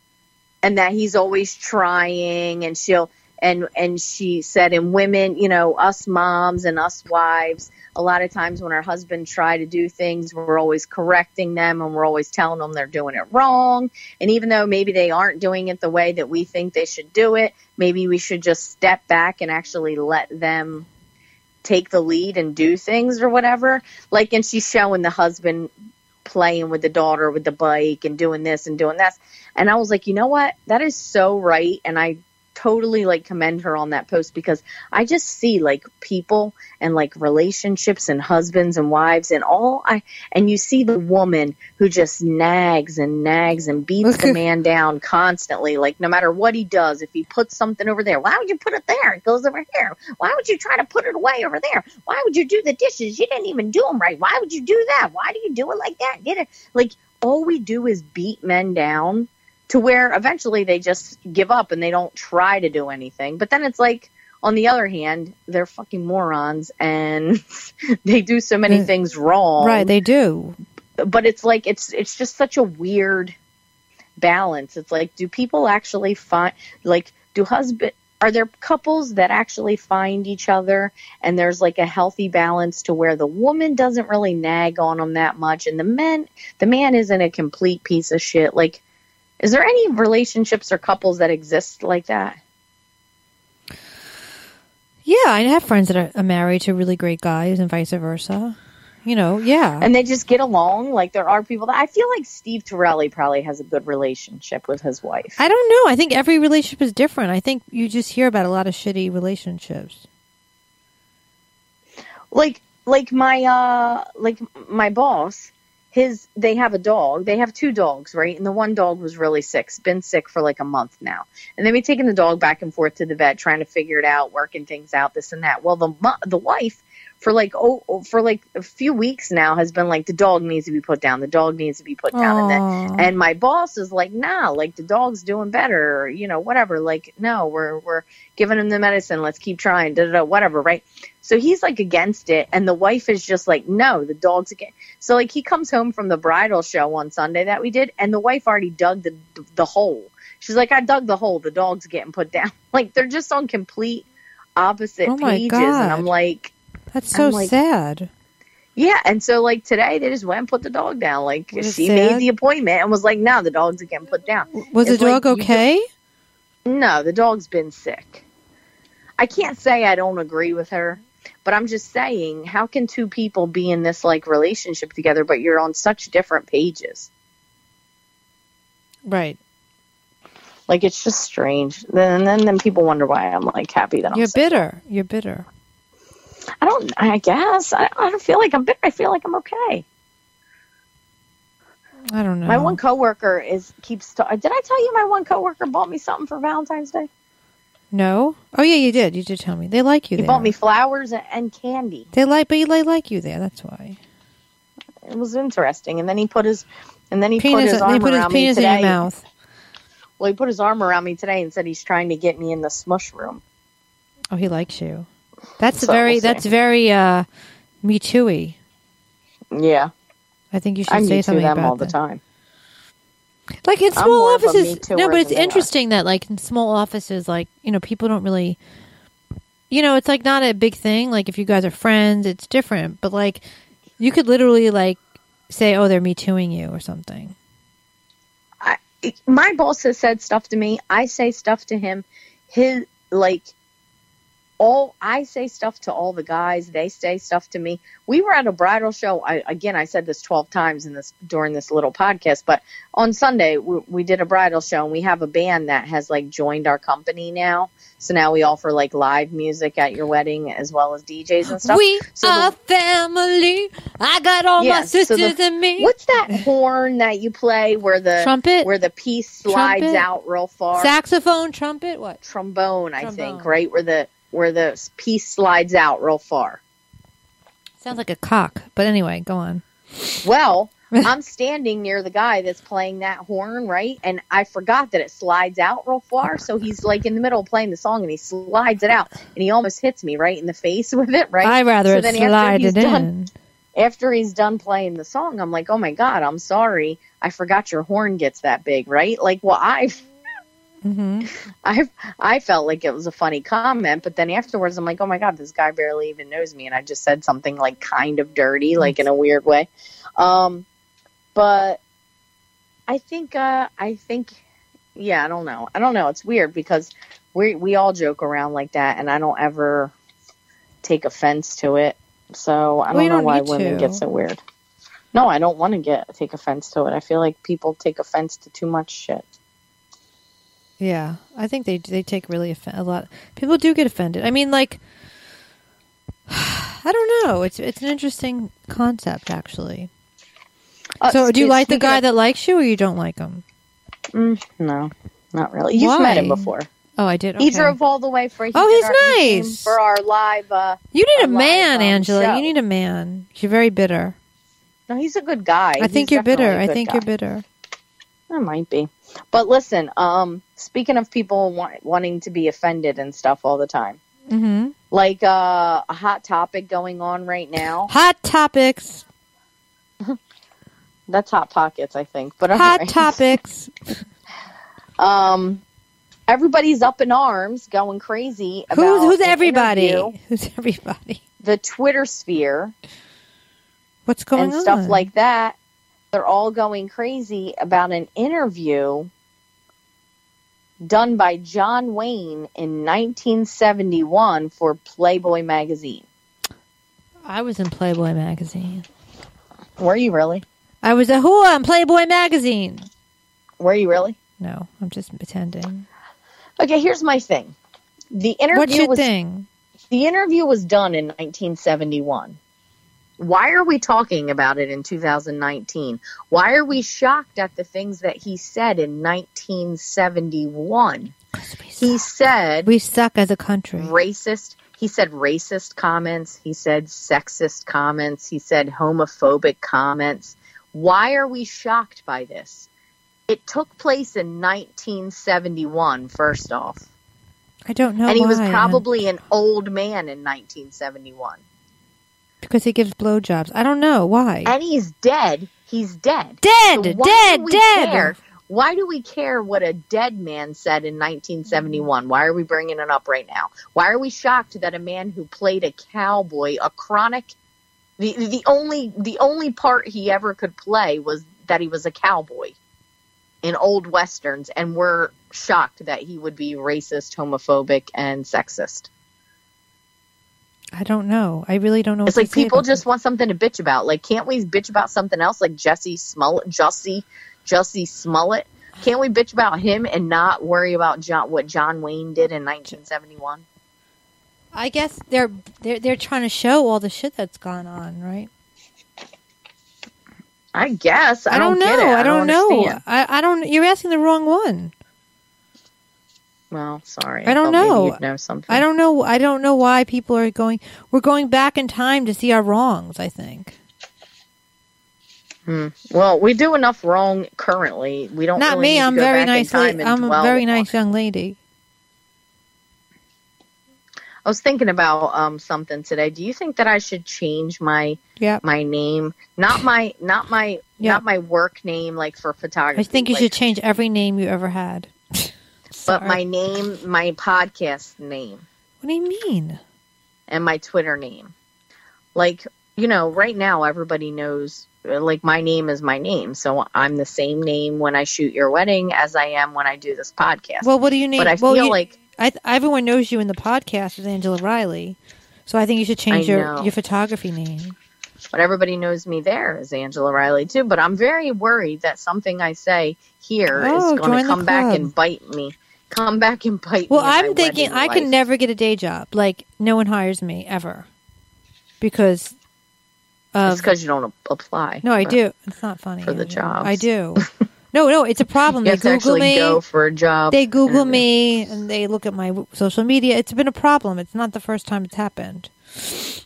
and that he's always trying and she'll and and she said and women you know us moms and us wives a lot of times when our husbands try to do things we're always correcting them and we're always telling them they're doing it wrong and even though maybe they aren't doing it the way that we think they should do it maybe we should just step back and actually let them take the lead and do things or whatever like and she's showing the husband playing with the daughter with the bike and doing this and doing that and I was like, you know what? That is so right. And I totally like commend her on that post because I just see like people and like relationships and husbands and wives and all I and you see the woman who just nags and nags and beats the [laughs] man down constantly like no matter what he does if he puts something over there why would you put it there? It goes over here. Why would you try to put it away over there? Why would you do the dishes? You didn't even do them right. Why would you do that? Why do you do it like that? Get it. Like all we do is beat men down to where eventually they just give up and they don't try to do anything. But then it's like, on the other hand, they're fucking morons and [laughs] they do so many Mm. things wrong. Right, they do. but it's like it's it's just such a weird balance. It's like, do people actually find like do husband are there couples that actually find each other and there's like a healthy balance to where the woman doesn't really nag on them that much and the men the man isn't a complete piece of shit like is there any relationships or couples that exist like that Yeah, I have friends that are, married to really great guys and vice versa. You know, yeah. and they just get along like there are people that i feel like steve torelli probably has a good relationship with his wife I don't know. I think every relationship is different. I think you just hear about a lot of shitty relationships. like like my uh like my boss his they have a dog. They have two dogs right? And the one dog was really sick it's been sick for like a month now. And they've been taking the dog back and forth to the vet trying to figure it out working things out this and that. Well the the wife for like oh oh, for like a few weeks now has been like the dog needs to be put down. The dog needs to be put down. And then and my boss is like, nah, like the dog's doing better, or, you know, whatever. Like, no, we're we're giving him the medicine. Let's keep trying, da da da, whatever, right? So he's like against it, and the wife is just like, no, the dog's again. So like he comes home from the bridal show on Sunday that we did, and the wife already dug the the hole. She's like, I dug the hole. The dog's getting put down. [laughs] Like they're just on complete opposite Oh pages, and I'm like. That's so like- sad. Yeah, and so like today they just went and put the dog down. Like she sad? made the appointment and was like, "No, the dog's getting put down." Was the It's like dog you okay? No, the dog's been sick. I can't say I don't agree with her, but I'm just saying, how can two people be in this like relationship together, but you're on such different pages? Right. Like it's just strange. Then then then people wonder why I'm like happy that I'm. You're single. bitter. You're bitter. I don't. I guess I, I don't feel like I'm bitter. I feel like I'm okay. I don't know. My one coworker is keeps. Did I tell you my one coworker bought me something for Valentine's Day? No. Oh yeah, you did. You did tell me. They like you He there. bought me flowers and, and candy. They like, but they like you there. That's why. It was interesting. And then he put his, and then he put his arm put his around me penis in today. your mouth. Well, he put his arm around me today and said he's trying to get me in the smush room. Oh, he likes you. That's So very. we'll that's very. uh Me too-y. Yeah, I think you should I say need to something them about all the that. time. Like in small more of offices, no, but it's interesting that like in small offices, like you know, people don't really, you know, it's like not a big thing. Like if you guys are friends, it's different. But like, you could literally like say, "Oh, they're me tooing you" or something. I, my boss has said stuff to me. I say stuff to him. His like all I say stuff to all the guys. They say stuff to me. We were at a bridal show. I again, I said this twelve times in this during this little podcast, but on Sunday we, we did a bridal show, and we have a band that has like joined our company now. So now we offer like live music at your wedding as well as DJs and stuff. We So are the- family. I got all my Yes, so sisters the- and me. What's that horn that you play where the Trumpet? where the piece slides Trumpet? out real far? Saxophone, trumpet, what? trombone, I Trombone. think, right where the where the piece slides out real far. Sounds like a cock. But anyway, go on. Well, [laughs] I'm standing near the guy that's playing that horn, right? And I forgot that it slides out real far. So he's like in the middle of playing the song and he slides it out and he almost hits me right in the face [laughs] with it, right? I rather so it slide it done- in. after he's done playing the song, I'm like, oh my God, I'm sorry. I forgot your horn gets that big, right? Like, well, I. hmm I I felt like it was a funny comment, but then afterwards I'm like, oh my god, this guy barely even knows me, and I just said something like kind of dirty, like in a weird way. Um, but I think uh, I think yeah, I don't know, I don't know. It's weird because we we all joke around like that, and I don't ever take offense to it. So I don't you know don't why women to. get so weird. No, I don't want to get take offense to it. I feel like people take offense to too much shit. Yeah, I think they they take really offen- a lot. People do get offended. I mean, like, [sighs] I don't know. It's it's an interesting concept, actually. Uh, so, do you like the guy of- that likes you, or you don't like him? Mm, no, not really. You've met him before. Oh, I did. He drove all the way for. He Oh, he's our- he came nice. for our live. Uh, You need a a live, man, um, Angela. show. You need a man. You're very bitter. no, he's a good guy. I think He's you're bitter. I think guy. you're bitter. I might be, but listen. Um, speaking of people wa- wanting to be offended and stuff all the time, hmm like uh, a hot topic going on right now. Hot topics. [laughs] That's hot pockets, I think. But Hot anyways, topics. [laughs] Um, everybody's up in arms, going crazy. About Who's who's everybody? interview, Who's everybody? The Twitter sphere. What's going on? and on? stuff like that. They're all going crazy about an interview done by John Wayne in 1971 for Playboy magazine. I was in Playboy magazine. Were you really? I was a whore on Playboy magazine. Were you really? No, I'm just pretending. Okay, here's my thing. The What's interview your was thing? the interview was done in 1971. Why are we talking about it in 2019? Why are we shocked at the things that he said in 1971? He said we suck as a country. racist. He said racist comments. He said sexist comments. He said homophobic comments. Why are we shocked by this? It took place in 1971, first off. I don't know and he was why, probably an old man in 1971. Because he gives blowjobs. I don't know why. And he's dead. He's dead. Dead, So dead, dead. care? Why do we care what a dead man said in 1971? Why are we bringing it up right now? Why are we shocked that a man who played a cowboy, a chronic, the the only the only part he ever could play was that he was a cowboy in old westerns, and we're shocked that he would be racist, homophobic, and sexist. I don't know. I really don't know. It's like people just want something to bitch about. Like, can't we bitch about something else? Like Jesse Smollett, Jussie, Jussie Smollett. Can't we bitch about him and not worry about John, what John Wayne did in 1971? I guess they're they're they're trying to show all the shit that's gone on, right? I guess I, I don't, know. get it. I don't know. I, I don't. You're asking the wrong one. Well, sorry. I don't know. you'd know something. I don't know. I don't know why people are going. We're going back in time to see our wrongs. I think Hmm. Well, we do enough wrong currently. We don't. not really me. I'm very nice. la- I'm a very nice young lady. I was thinking about um something today. Do you think that I should change my Yeah. my name? Not my not my Yeah. not my work name like for photography. I think you like, should change every name you ever had. But my name, my podcast name, What do you mean? and my Twitter name. Like, you know, right now everybody knows like my name is my name. So I'm the same name when I shoot your wedding as I am when I do this podcast. Well, what do you name? but I well, feel you- like I everyone knows you in the podcast as Angela Riley, so I think you should change your your photography name. But everybody knows me there as Angela Riley too. But I'm very worried that something I say here is Oh, going to come back and bite me. Come back and bite Well, me. my I'm thinking I can never get a day job. Like no one hires me ever because It's because you don't apply. no, I do. It's not funny for the jobs. I do. [laughs] No, no, it's a problem. They Google actually me. go for a job. They Google interview. me and they look at my social media. It's been a problem. It's not the first time it's happened.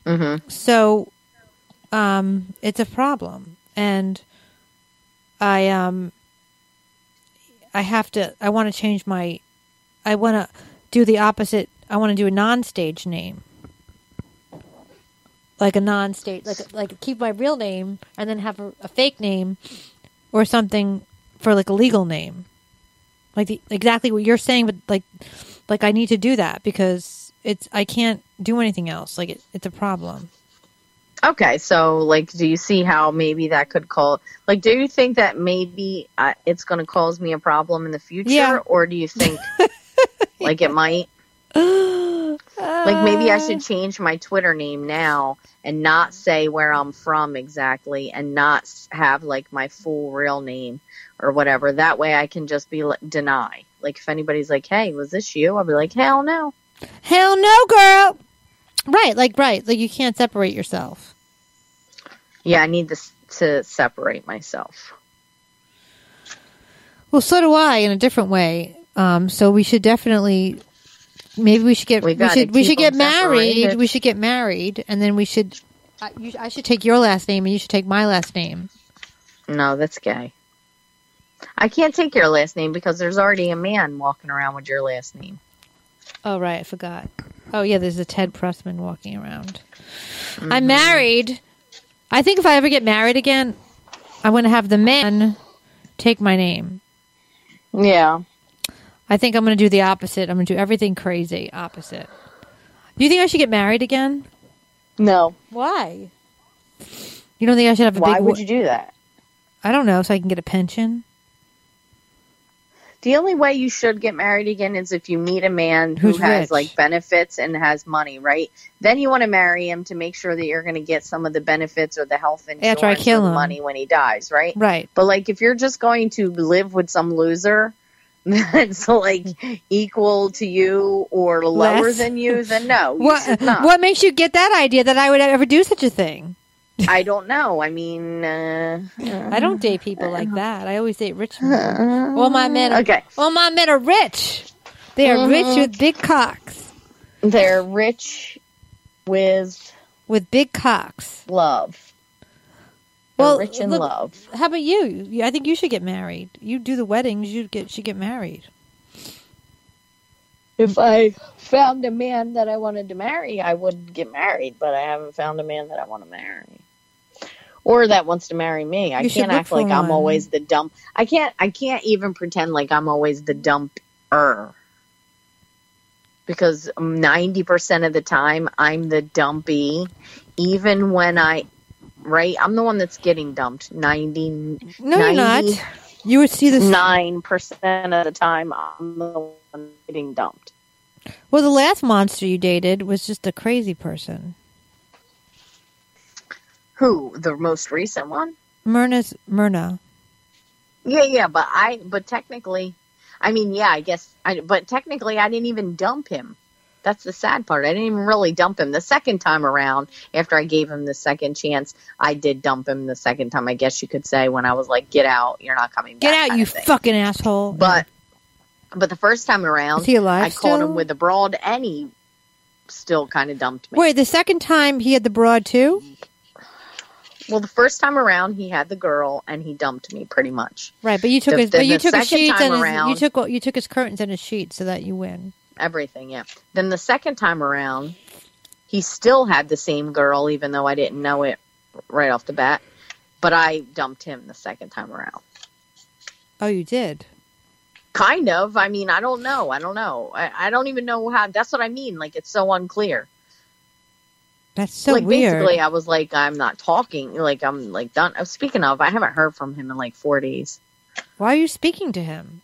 Mhm. So um, it's a problem, and I um, I have to. I want to change my. I want to do the opposite. I want to do a non-stage name, like a non-stage, like like keep my real name and then have a, a fake name or something for like a legal name, like the, exactly what you're saying, but like like I need to do that because it's I can't do anything else. Like it, it's a problem. Okay, so like, do you see how maybe that could call? Like, do you think that maybe uh, it's going to cause me a problem in the future, Yeah. or do you think [laughs] like it might? [gasps] Like maybe I should change my Twitter name now and not say where I'm from exactly, and not have like my full real name or whatever. That way, I can just be like, deny. Like if anybody's like, "Hey, was this you?" I'll be like, "Hell no." Hell no, girl. Right, like right, like you can't separate yourself. Yeah, I need this to separate myself. Well, so do I in a different way. Um, so we should definitely, maybe we should get We we, should we should get married. separated. We should get married, and then we should. I, you, I should take your last name, and you should take my last name. No, that's gay. I can't take your last name because there's already a man walking around with your last name. Oh right, I forgot. Oh yeah, there's a Ted Prussman walking around. Mm-hmm. I'm married. I think if I ever get married again, I'm going to have the man take my name. Yeah. I think I'm going to do the opposite. I'm going to do everything crazy opposite. Do you think I should get married again? No. Why? You don't think I should have a Why big? would you do that? I don't know, so I can get a pension. The only way you should get married again is if you meet a man who Who's has rich. like benefits and has money, right? Then you want to marry him to make sure that you're going to get some of the benefits or the health insurance After I kill or the him. money when he dies, right? Right. But like if you're just going to live with some loser [laughs] that's like equal to you or lower Less. than you, then no, you What should not. What makes you get that idea that I would ever do such a thing? I don't know. I mean, uh, [laughs] I don't date people like uh, that. I always date rich men. Uh, all my men. Are, okay. All my men are rich. They are rich mm-hmm. with big cocks. They're rich with With big cocks. love. They're Well, rich in look- love. How about you? You- I think you should get married. You do the weddings. You get should get married. If I found a man that I wanted to marry, I would get married, but I haven't found a man that I want to marry. Or that wants to marry me. I You should can't act like for I'm always the dump. I can't. I can't even pretend like I'm always the dumper. Because ninety percent of the time I'm the dumpy, even when I, right? I'm the one that's getting dumped. Ninety No, you're not. You would see this. nine percent of the time I'm the one getting dumped. Well, the last monster you dated was just a crazy person. Who the most recent one? Myrna's Myrna. Yeah, yeah, but I, but technically, I mean, yeah, I guess, I, but technically, I didn't even dump him. That's the sad part. I didn't even really dump him the second time around. After I gave him the second chance, I did dump him the second time. I guess you could say when I was like, "Get out, you're not coming back." Get out, you fucking asshole. But, but the first time around, Is he alive I called still? him with a broad, and he still kind of dumped me. Wait, the second time he had the broad too? Well, the first time around, he had the girl, and he dumped me pretty much. Right, but you took The- his, but then you the took his sheets and his, you took you took his curtains and his sheets so that you win. everything yeah then the second time around he still had the same girl even though i didn't know it right off the bat but i dumped him the second time around Oh, you did. Kind of. I mean i don't know. I don't know. I, I don't even know how that's what i mean. Like it's so unclear. That's so like weird. basically i was like i'm not talking. Like i'm like done. Uh, speaking of i haven't heard from him in like four days. Why are you speaking to him?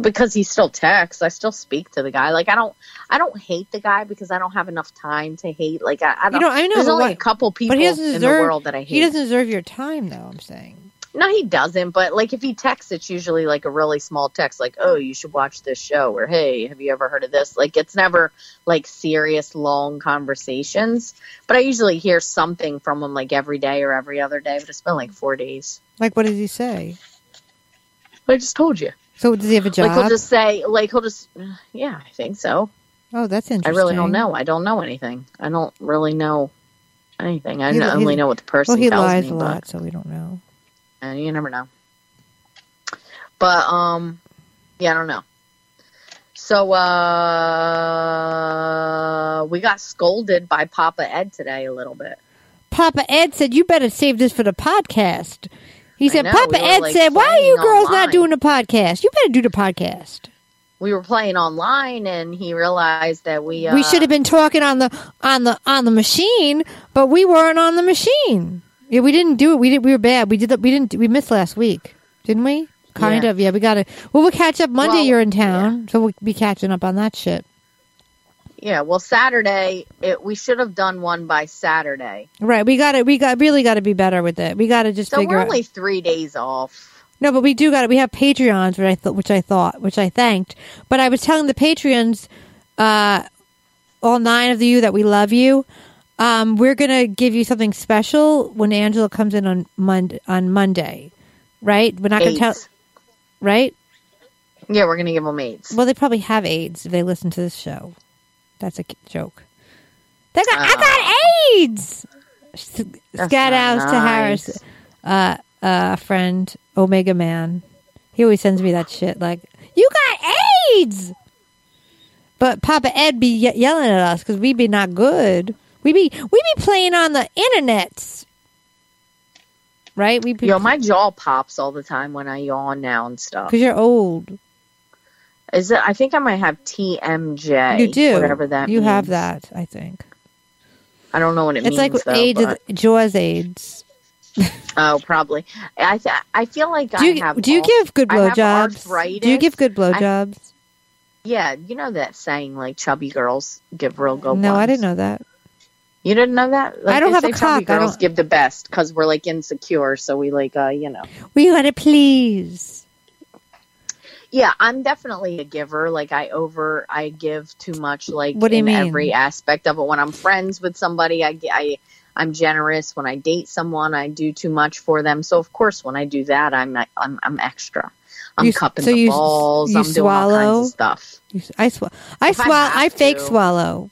because he still texts. I still speak to the guy. Like i don't i don't hate the guy because i don't have enough time to hate. Like i, I don't know, I know, there's only a couple people But he in the world that i hate. He doesn't deserve your time, though. I'm saying. No, he doesn't. But like, if he texts, it's usually like a really small text, like "Oh, you should watch this show," or "Hey, have you ever heard of this?" Like, it's never like serious, long conversations. But I usually hear something from him like every day or every other day. But it's been like four days. Like, what does he say? I just told you. So, does he have a job? Like he'll just say, like he'll just, [sighs] yeah, I think so. oh, that's interesting. I really don't know. I don't know anything. I don't really know. anything. I He- only know what the person Well, he tells lies me, a lot, so we don't know. Uh, you never know. But um, yeah, I don't know. So uh, we got scolded by Papa Ed today a little bit. Papa Ed said, "You better save this for the podcast." He said, know, "Papa we Ed like, said, why are you girls not doing the podcast? You better do the podcast." We were playing online, and he realized that we uh, we should have been talking on the on the on the machine, but we weren't on the machine. Yeah, we didn't do it. We did. We were bad. We did. The, we didn't. We missed last week, didn't we? Kind Yeah. of. Yeah, we got to. Well, we'll catch up Monday. Well, you're in town, so we'll be catching up on that shit. Yeah, well, Saturday it, we should have done one by Saturday. Right. We got it. We got really got to be better with it. We got to just So figure we're out. only three days off. No, but we do got it. We have Patreons, which I thought, which I thought, which I thanked. But I was telling the Patreons, uh, all nine of you that we love you. Um, we're gonna give you something special when Angela comes in on Monday. On Monday, right? We're not gonna tell, right? Yeah, we're gonna give them AIDS. Well, they probably have AIDS if they listen to this show. That's a joke. They got, I Ah. got AIDS. S- That's Scat not outs to. Harris, uh, uh, friend Omega Man. He always sends me that shit like, "You got AIDS." But Papa Ed be ye- yelling at us because we be not good. We be we be playing on the internets, right? We be Yo, my jaw pops all the time when I yawn now and stuff. because you're old. Is it? I think I might have TMJ. You do. whatever that. you have that. I think I don't know what it it's means. like though, AIDS, but- Jaws AIDS. [laughs] oh, probably. I th- I feel like Do I you have. do you al- give good blowjobs? Do you give good blowjobs? Yeah, you know that saying like chubby girls give real good. No, I didn't know that. You didn't know that? Like, I don't have a cock, I girls give the best because we're like insecure, so we like uh you know. We want to please. Yeah, I'm definitely a giver. Like I over, I give too much. Like What do you in mean? every aspect of it. When I'm friends with somebody, I, I, I'm generous. When I date someone, I do too much for them. So of course, when I do that, I'm, I'm, I'm extra. I'm You- cupping so the you- balls. you I'm doing all kinds swallow? of stuff. You- I sw- I If I swallow. I, fake to. swallow.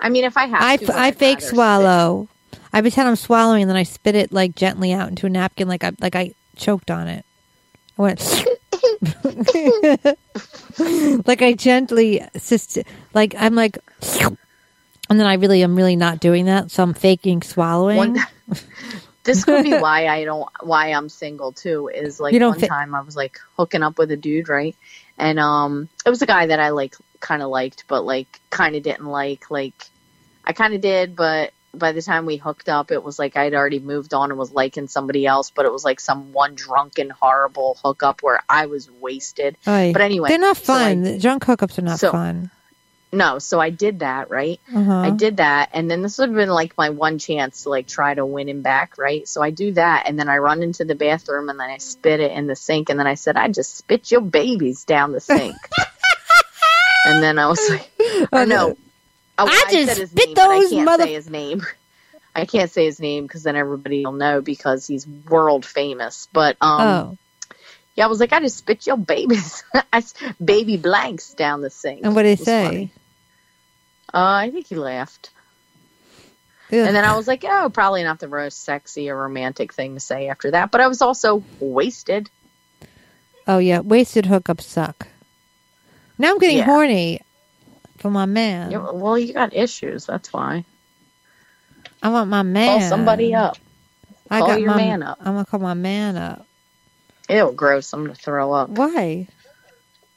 I mean, if I have I, to, I fake swallow. I pretend I'm swallowing, and then I spit it like gently out into a napkin, like I like I choked on it. I went [laughs] like I gently assist, like I'm like, and then I really am really not doing that, so I'm faking swallowing. One, [laughs] this could be [laughs] why I don't why I'm single too. Is like one time I was like hooking up with a dude, right? And um, it was a guy that I like kind of liked, but like kind of didn't like. Like I kind of did, but by the time we hooked up, it was like I'd already moved on and was liking somebody else. But it was like some one drunken horrible hookup where I was wasted. Oy. But anyway, they're not so I- fun. Drunk hookups are not So- fun. No, so I did that, right? Uh-huh. I did that, and then this would have been like my one chance to like try to win him back, right? So I do that, and then I run into the bathroom, and then I spit it in the sink, and then I said, "I just spit your babies down the sink," [laughs] and then I was like, [laughs] "Oh no." Oh, I just said spit name, those I can't mother- say his name. [laughs] I can't say his name because then everybody will know because he's world famous. But um, oh, yeah, I was like, I just spit your babies, [laughs] I s- baby blanks down the sink. and what did he say? Uh, I think he laughed. Ugh. And then I was like, oh, probably not the most sexy or romantic thing to say after that. But I was also wasted. Oh yeah, wasted hookups suck. Now I'm getting Yeah. horny for my man. You- well, you got issues. That's why. I want my man. Call somebody up. I Call got your my, man up. I'm gonna call my man up. It'll gross. I'm to throw up. Why?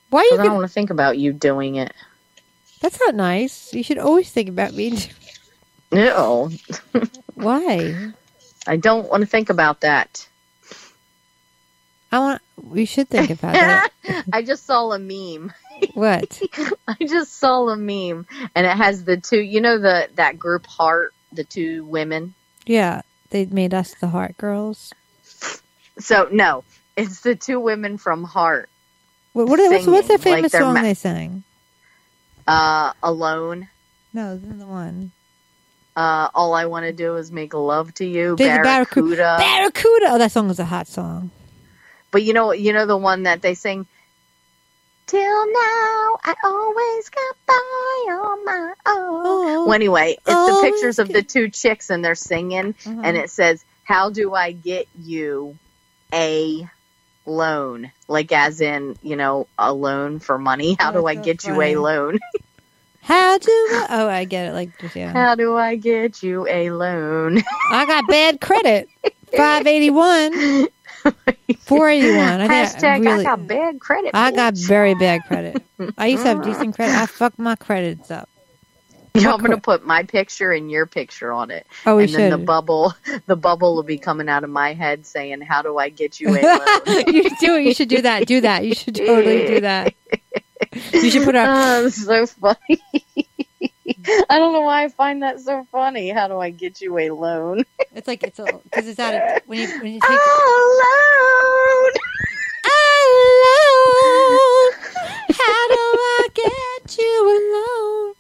Why you? I don't want to think about you doing it. that's not nice. You should always think about me. No. [laughs] Why? I don't want to think about that. I want. We should think about that. [laughs] I just saw a meme. [laughs] what? I just saw a meme, and it has the two. You know the that group Heart, the two women. Yeah, they made us the Heart Girls. So no, it's the two women from Heart. What, what are, what's, what's their Singing, like famous song ma- they sang? Uh, alone. No, this is the one. Uh, all I want to do is make love to you, There's Barracuda. Barracuda. Oh, that song is a hot song. but you know, you know the one that they sing. Till now, I always got by on my own. Oh. Well, anyway, it's Oh, the pictures of the two chicks and they're singing, Uh-huh. and it says, "How do I get you a loan?" Like as in, you know, a loan for money. How Oh, do I get you a loan? [laughs] How do I? Oh, I get it. Like, yeah. How do I get you a loan? I got bad credit. [laughs] Five eighty one, [laughs] four eighty one. I think Hashtag I really, I got bad credit. I got very bad credit. I used to have [laughs] decent credit. I fucked my credits up. You know, I'm gonna put my picture and your picture on it, Oh, we and then the bubble, [laughs] the bubble will be coming out of my head saying, "How do I get you a loan?" you should do it. You should do that. Do that. You should totally do that. You should put out. Oh, so funny. I don't know why I find that so funny. How do I get you a loan? It's like it's a because it's out of when you when you [laughs] take. A loan. Alone. How do I get you alone?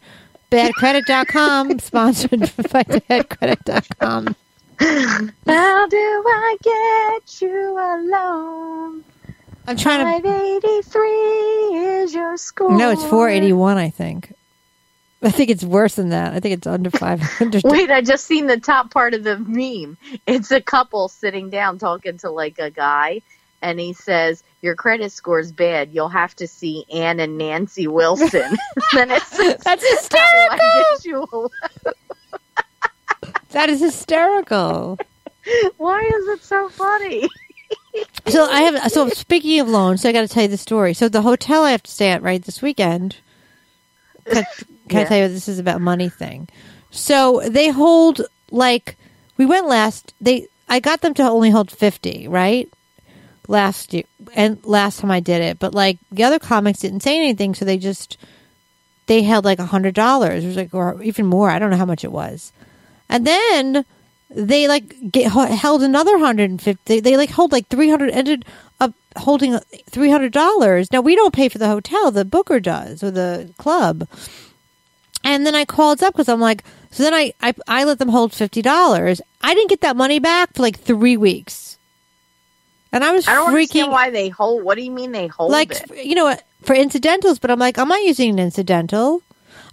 Badcredit.com, sponsored [laughs] by badcredit.com. How do I get you a loan? I'm trying to. Five eighty three is your score. No, it's 481, I think. I think it's worse than that. I think it's under 500. Wait, I just seen the top part of the meme. It's a couple sitting down talking to like a guy, and he says, "Your credit score's bad. You'll have to see Ann and Nancy Wilson." [laughs] [laughs] then it says, That's "How do I hysterical. get you a loan?" That is hysterical. Why is it so funny? So I have. So speaking of loans, so I got to tell you the story. So the hotel I have to stay at right this weekend. [laughs] Can, can I tell you this is about money thing? So they hold like we went last. They I got them to only hold fifty, right? Last year and last time I did it, but like the other comics didn't say anything, so they just they held like a hundred dollars, or like or even more. I don't know how much it was, and then they like get, held another 150 they, they like hold like 300 ended up holding uh, $300 now we don't pay for the hotel the booker does or the club and then i called up because i'm like so then I, I i let them hold $50 i didn't get that money back for like three weeks and i was I don't freaking understand why they hold. What do you mean they hold like it? you know for incidentals but i'm like i'm not using an incidental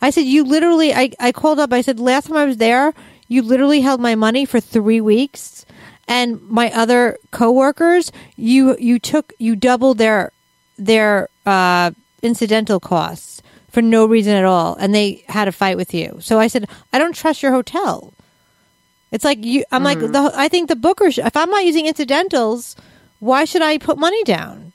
i said you literally i, I called up i said last time i was there you literally held my money for three weeks and my other coworkers you you took you doubled their their uh incidental costs for no reason at all and they had a fight with you so i said i don't trust your hotel it's like you i'm like mm-hmm. the i think the booker sh- if i'm not using incidentals why should i put money down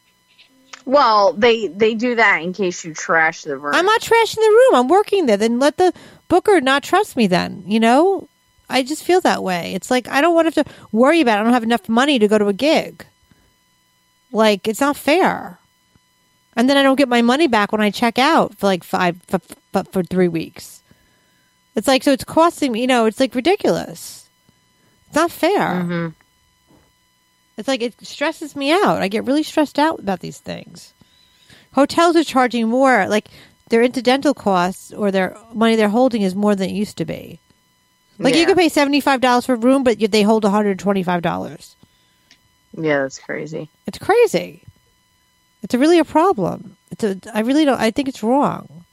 Well, they they do that in case you trash the room. I'm not trashing the room. I'm working there. Then let the booker not trust me. Then you know, I just feel that way. It's like I don't want to have to worry about. It. I don't have enough money to go to a gig. Like it's not fair. And then I don't get my money back when I check out for like five, for, for, for three weeks. It's like so. It's costing me. You know, it's like ridiculous. It's not fair. hmm It's like it stresses me out. I get really stressed out about these things. Hotels are charging more, like their incidental costs or their money they're holding is more than it used to be. Like you Yeah. could pay seventy five dollars for a room, but they hold one hundred twenty five dollars. Yeah, that's crazy. It's crazy. It's a really a problem. It's a. I really don't. I think it's wrong.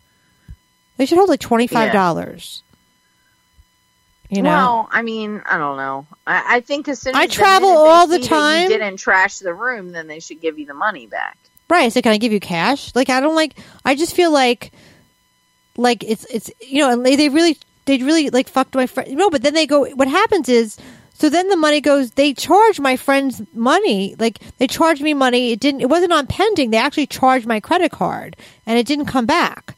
They should hold like twenty five dollars. You know. Well, I mean, I don't know. I, I think as soon as I travel all the time. you didn't trash the room, then they should give you the money back. Right. So can I give you cash? Like I don't like. I just feel like, like it's it's you know, and they, they really they really like fucked my friend. No, but then they go. What happens is, so then the money goes. They charge my friend's money. Like they charged me money. It didn't. It wasn't on pending. They actually charged my credit card, and it didn't come back.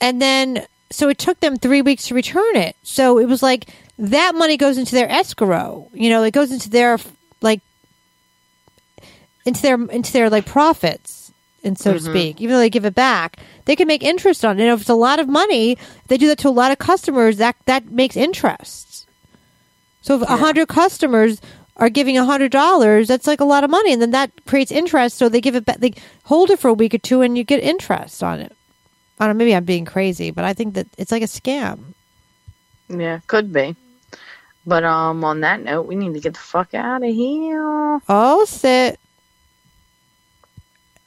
And then so it took them three weeks to return it. So it was like that money goes into their escrow. You know, it goes into their like into their into their like profits and so to mm-hmm. speak even though they give it back they can make interest on it and if it's a lot of money they do that to a lot of customers that that makes interest so if a hundred customers are giving a hundred dollars that's like a lot of money and then that creates interest so they give it back they hold it for a week or two and you get interest on it i don't know maybe i'm being crazy but i think that it's like a scam Yeah, could be. But um, on that note, we need to get the fuck out of here. oh sit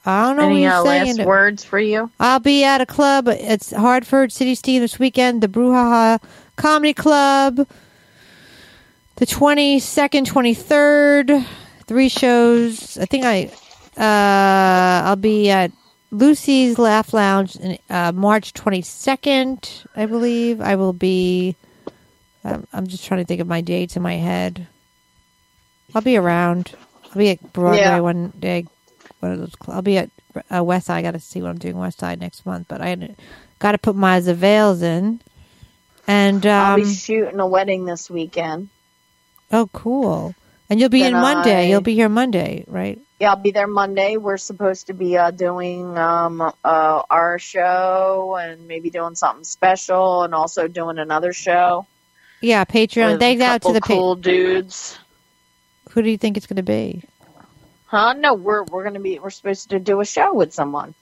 I don't know Any what uh, you're saying. last words for you? I'll be at a club. It's Hartford City Steam this weekend, the Brew HaHa Comedy Club. The 22nd, 23rd, three shows. I think I, uh, I'll be at Lucy's Laugh Lounge in, uh, March 22nd, I believe. I will be, um, I'm just trying to think of my dates in my head. I'll be around. I'll be at Broadway Yeah. one day. One of those. I'll be at uh, West Side. I got to see what I'm doing West Side next month, but I got to put my veils in. And I'll um, be shooting a wedding this weekend. Oh, cool! And you'll be Then in Monday. I- You'll be here Monday, right? Yeah, I'll be there Monday. We're supposed to be uh, doing um, uh, our show and maybe doing something special, and also doing another show. Yeah, Patreon. Thanks out to the pa- cool dudes. Who do you think it's going to be? Huh? No, we're we're gonna be we're supposed to do a show with someone.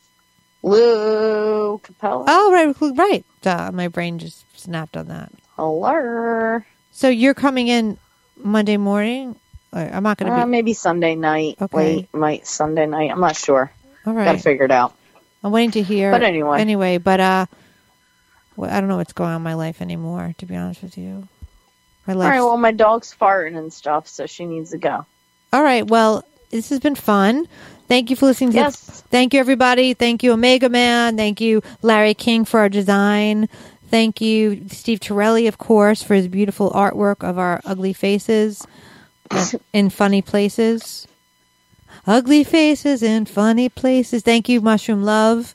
Lou Capella. Oh, right, right. Duh, my brain just snapped on that. Hello. So you're coming in Monday morning? I'm not going to Uh, be. maybe Sunday night. Okay. Wait, might Sunday night. I'm not sure. all Gotta figure it out. I'm waiting to hear. But anyway. Anyway, but uh, well, I don't know what's going on in my life anymore. To be honest with you, my All life. right. Well, my dog's farting and stuff, so she needs to go. All right. Well, this has been fun. Thank you for listening. To Yes. Thank you, everybody. Thank you, Omega Man. Thank you, Larry King, for our design. Thank you, Steve Torelli, of course, for his beautiful artwork of our ugly faces [coughs] in funny places. Ugly faces in funny places. Thank you, Mushroom Love.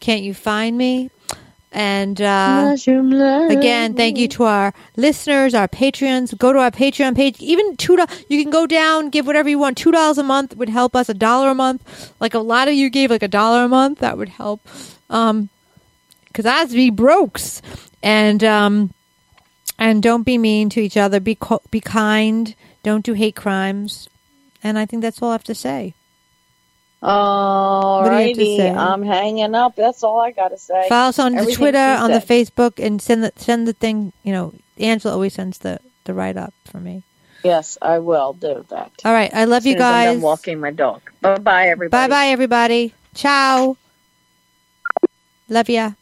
Can't you find me? And uh, Again, thank you to our listeners, our patrons. Go to our Patreon page. Even two you can go down, give whatever you want. Two dollars a month would help us. A dollar a month, like a lot of you gave, like a dollar a month, that would help. Um, be brokes, and um, and don't be mean to each other. Be co- be kind. Don't do hate crimes. And I think that's all I have to say. do you have to Alrighty? I'm hanging up. That's all I gotta say. Follow us on the Twitter, on the. Facebook, and send the send the thing. You know, Angela always sends the the write up for me. Yes, I will do that. All right, I love you as I'm guys. walking my dog. Bye bye, everybody. Bye bye, everybody. Ciao. Love ya.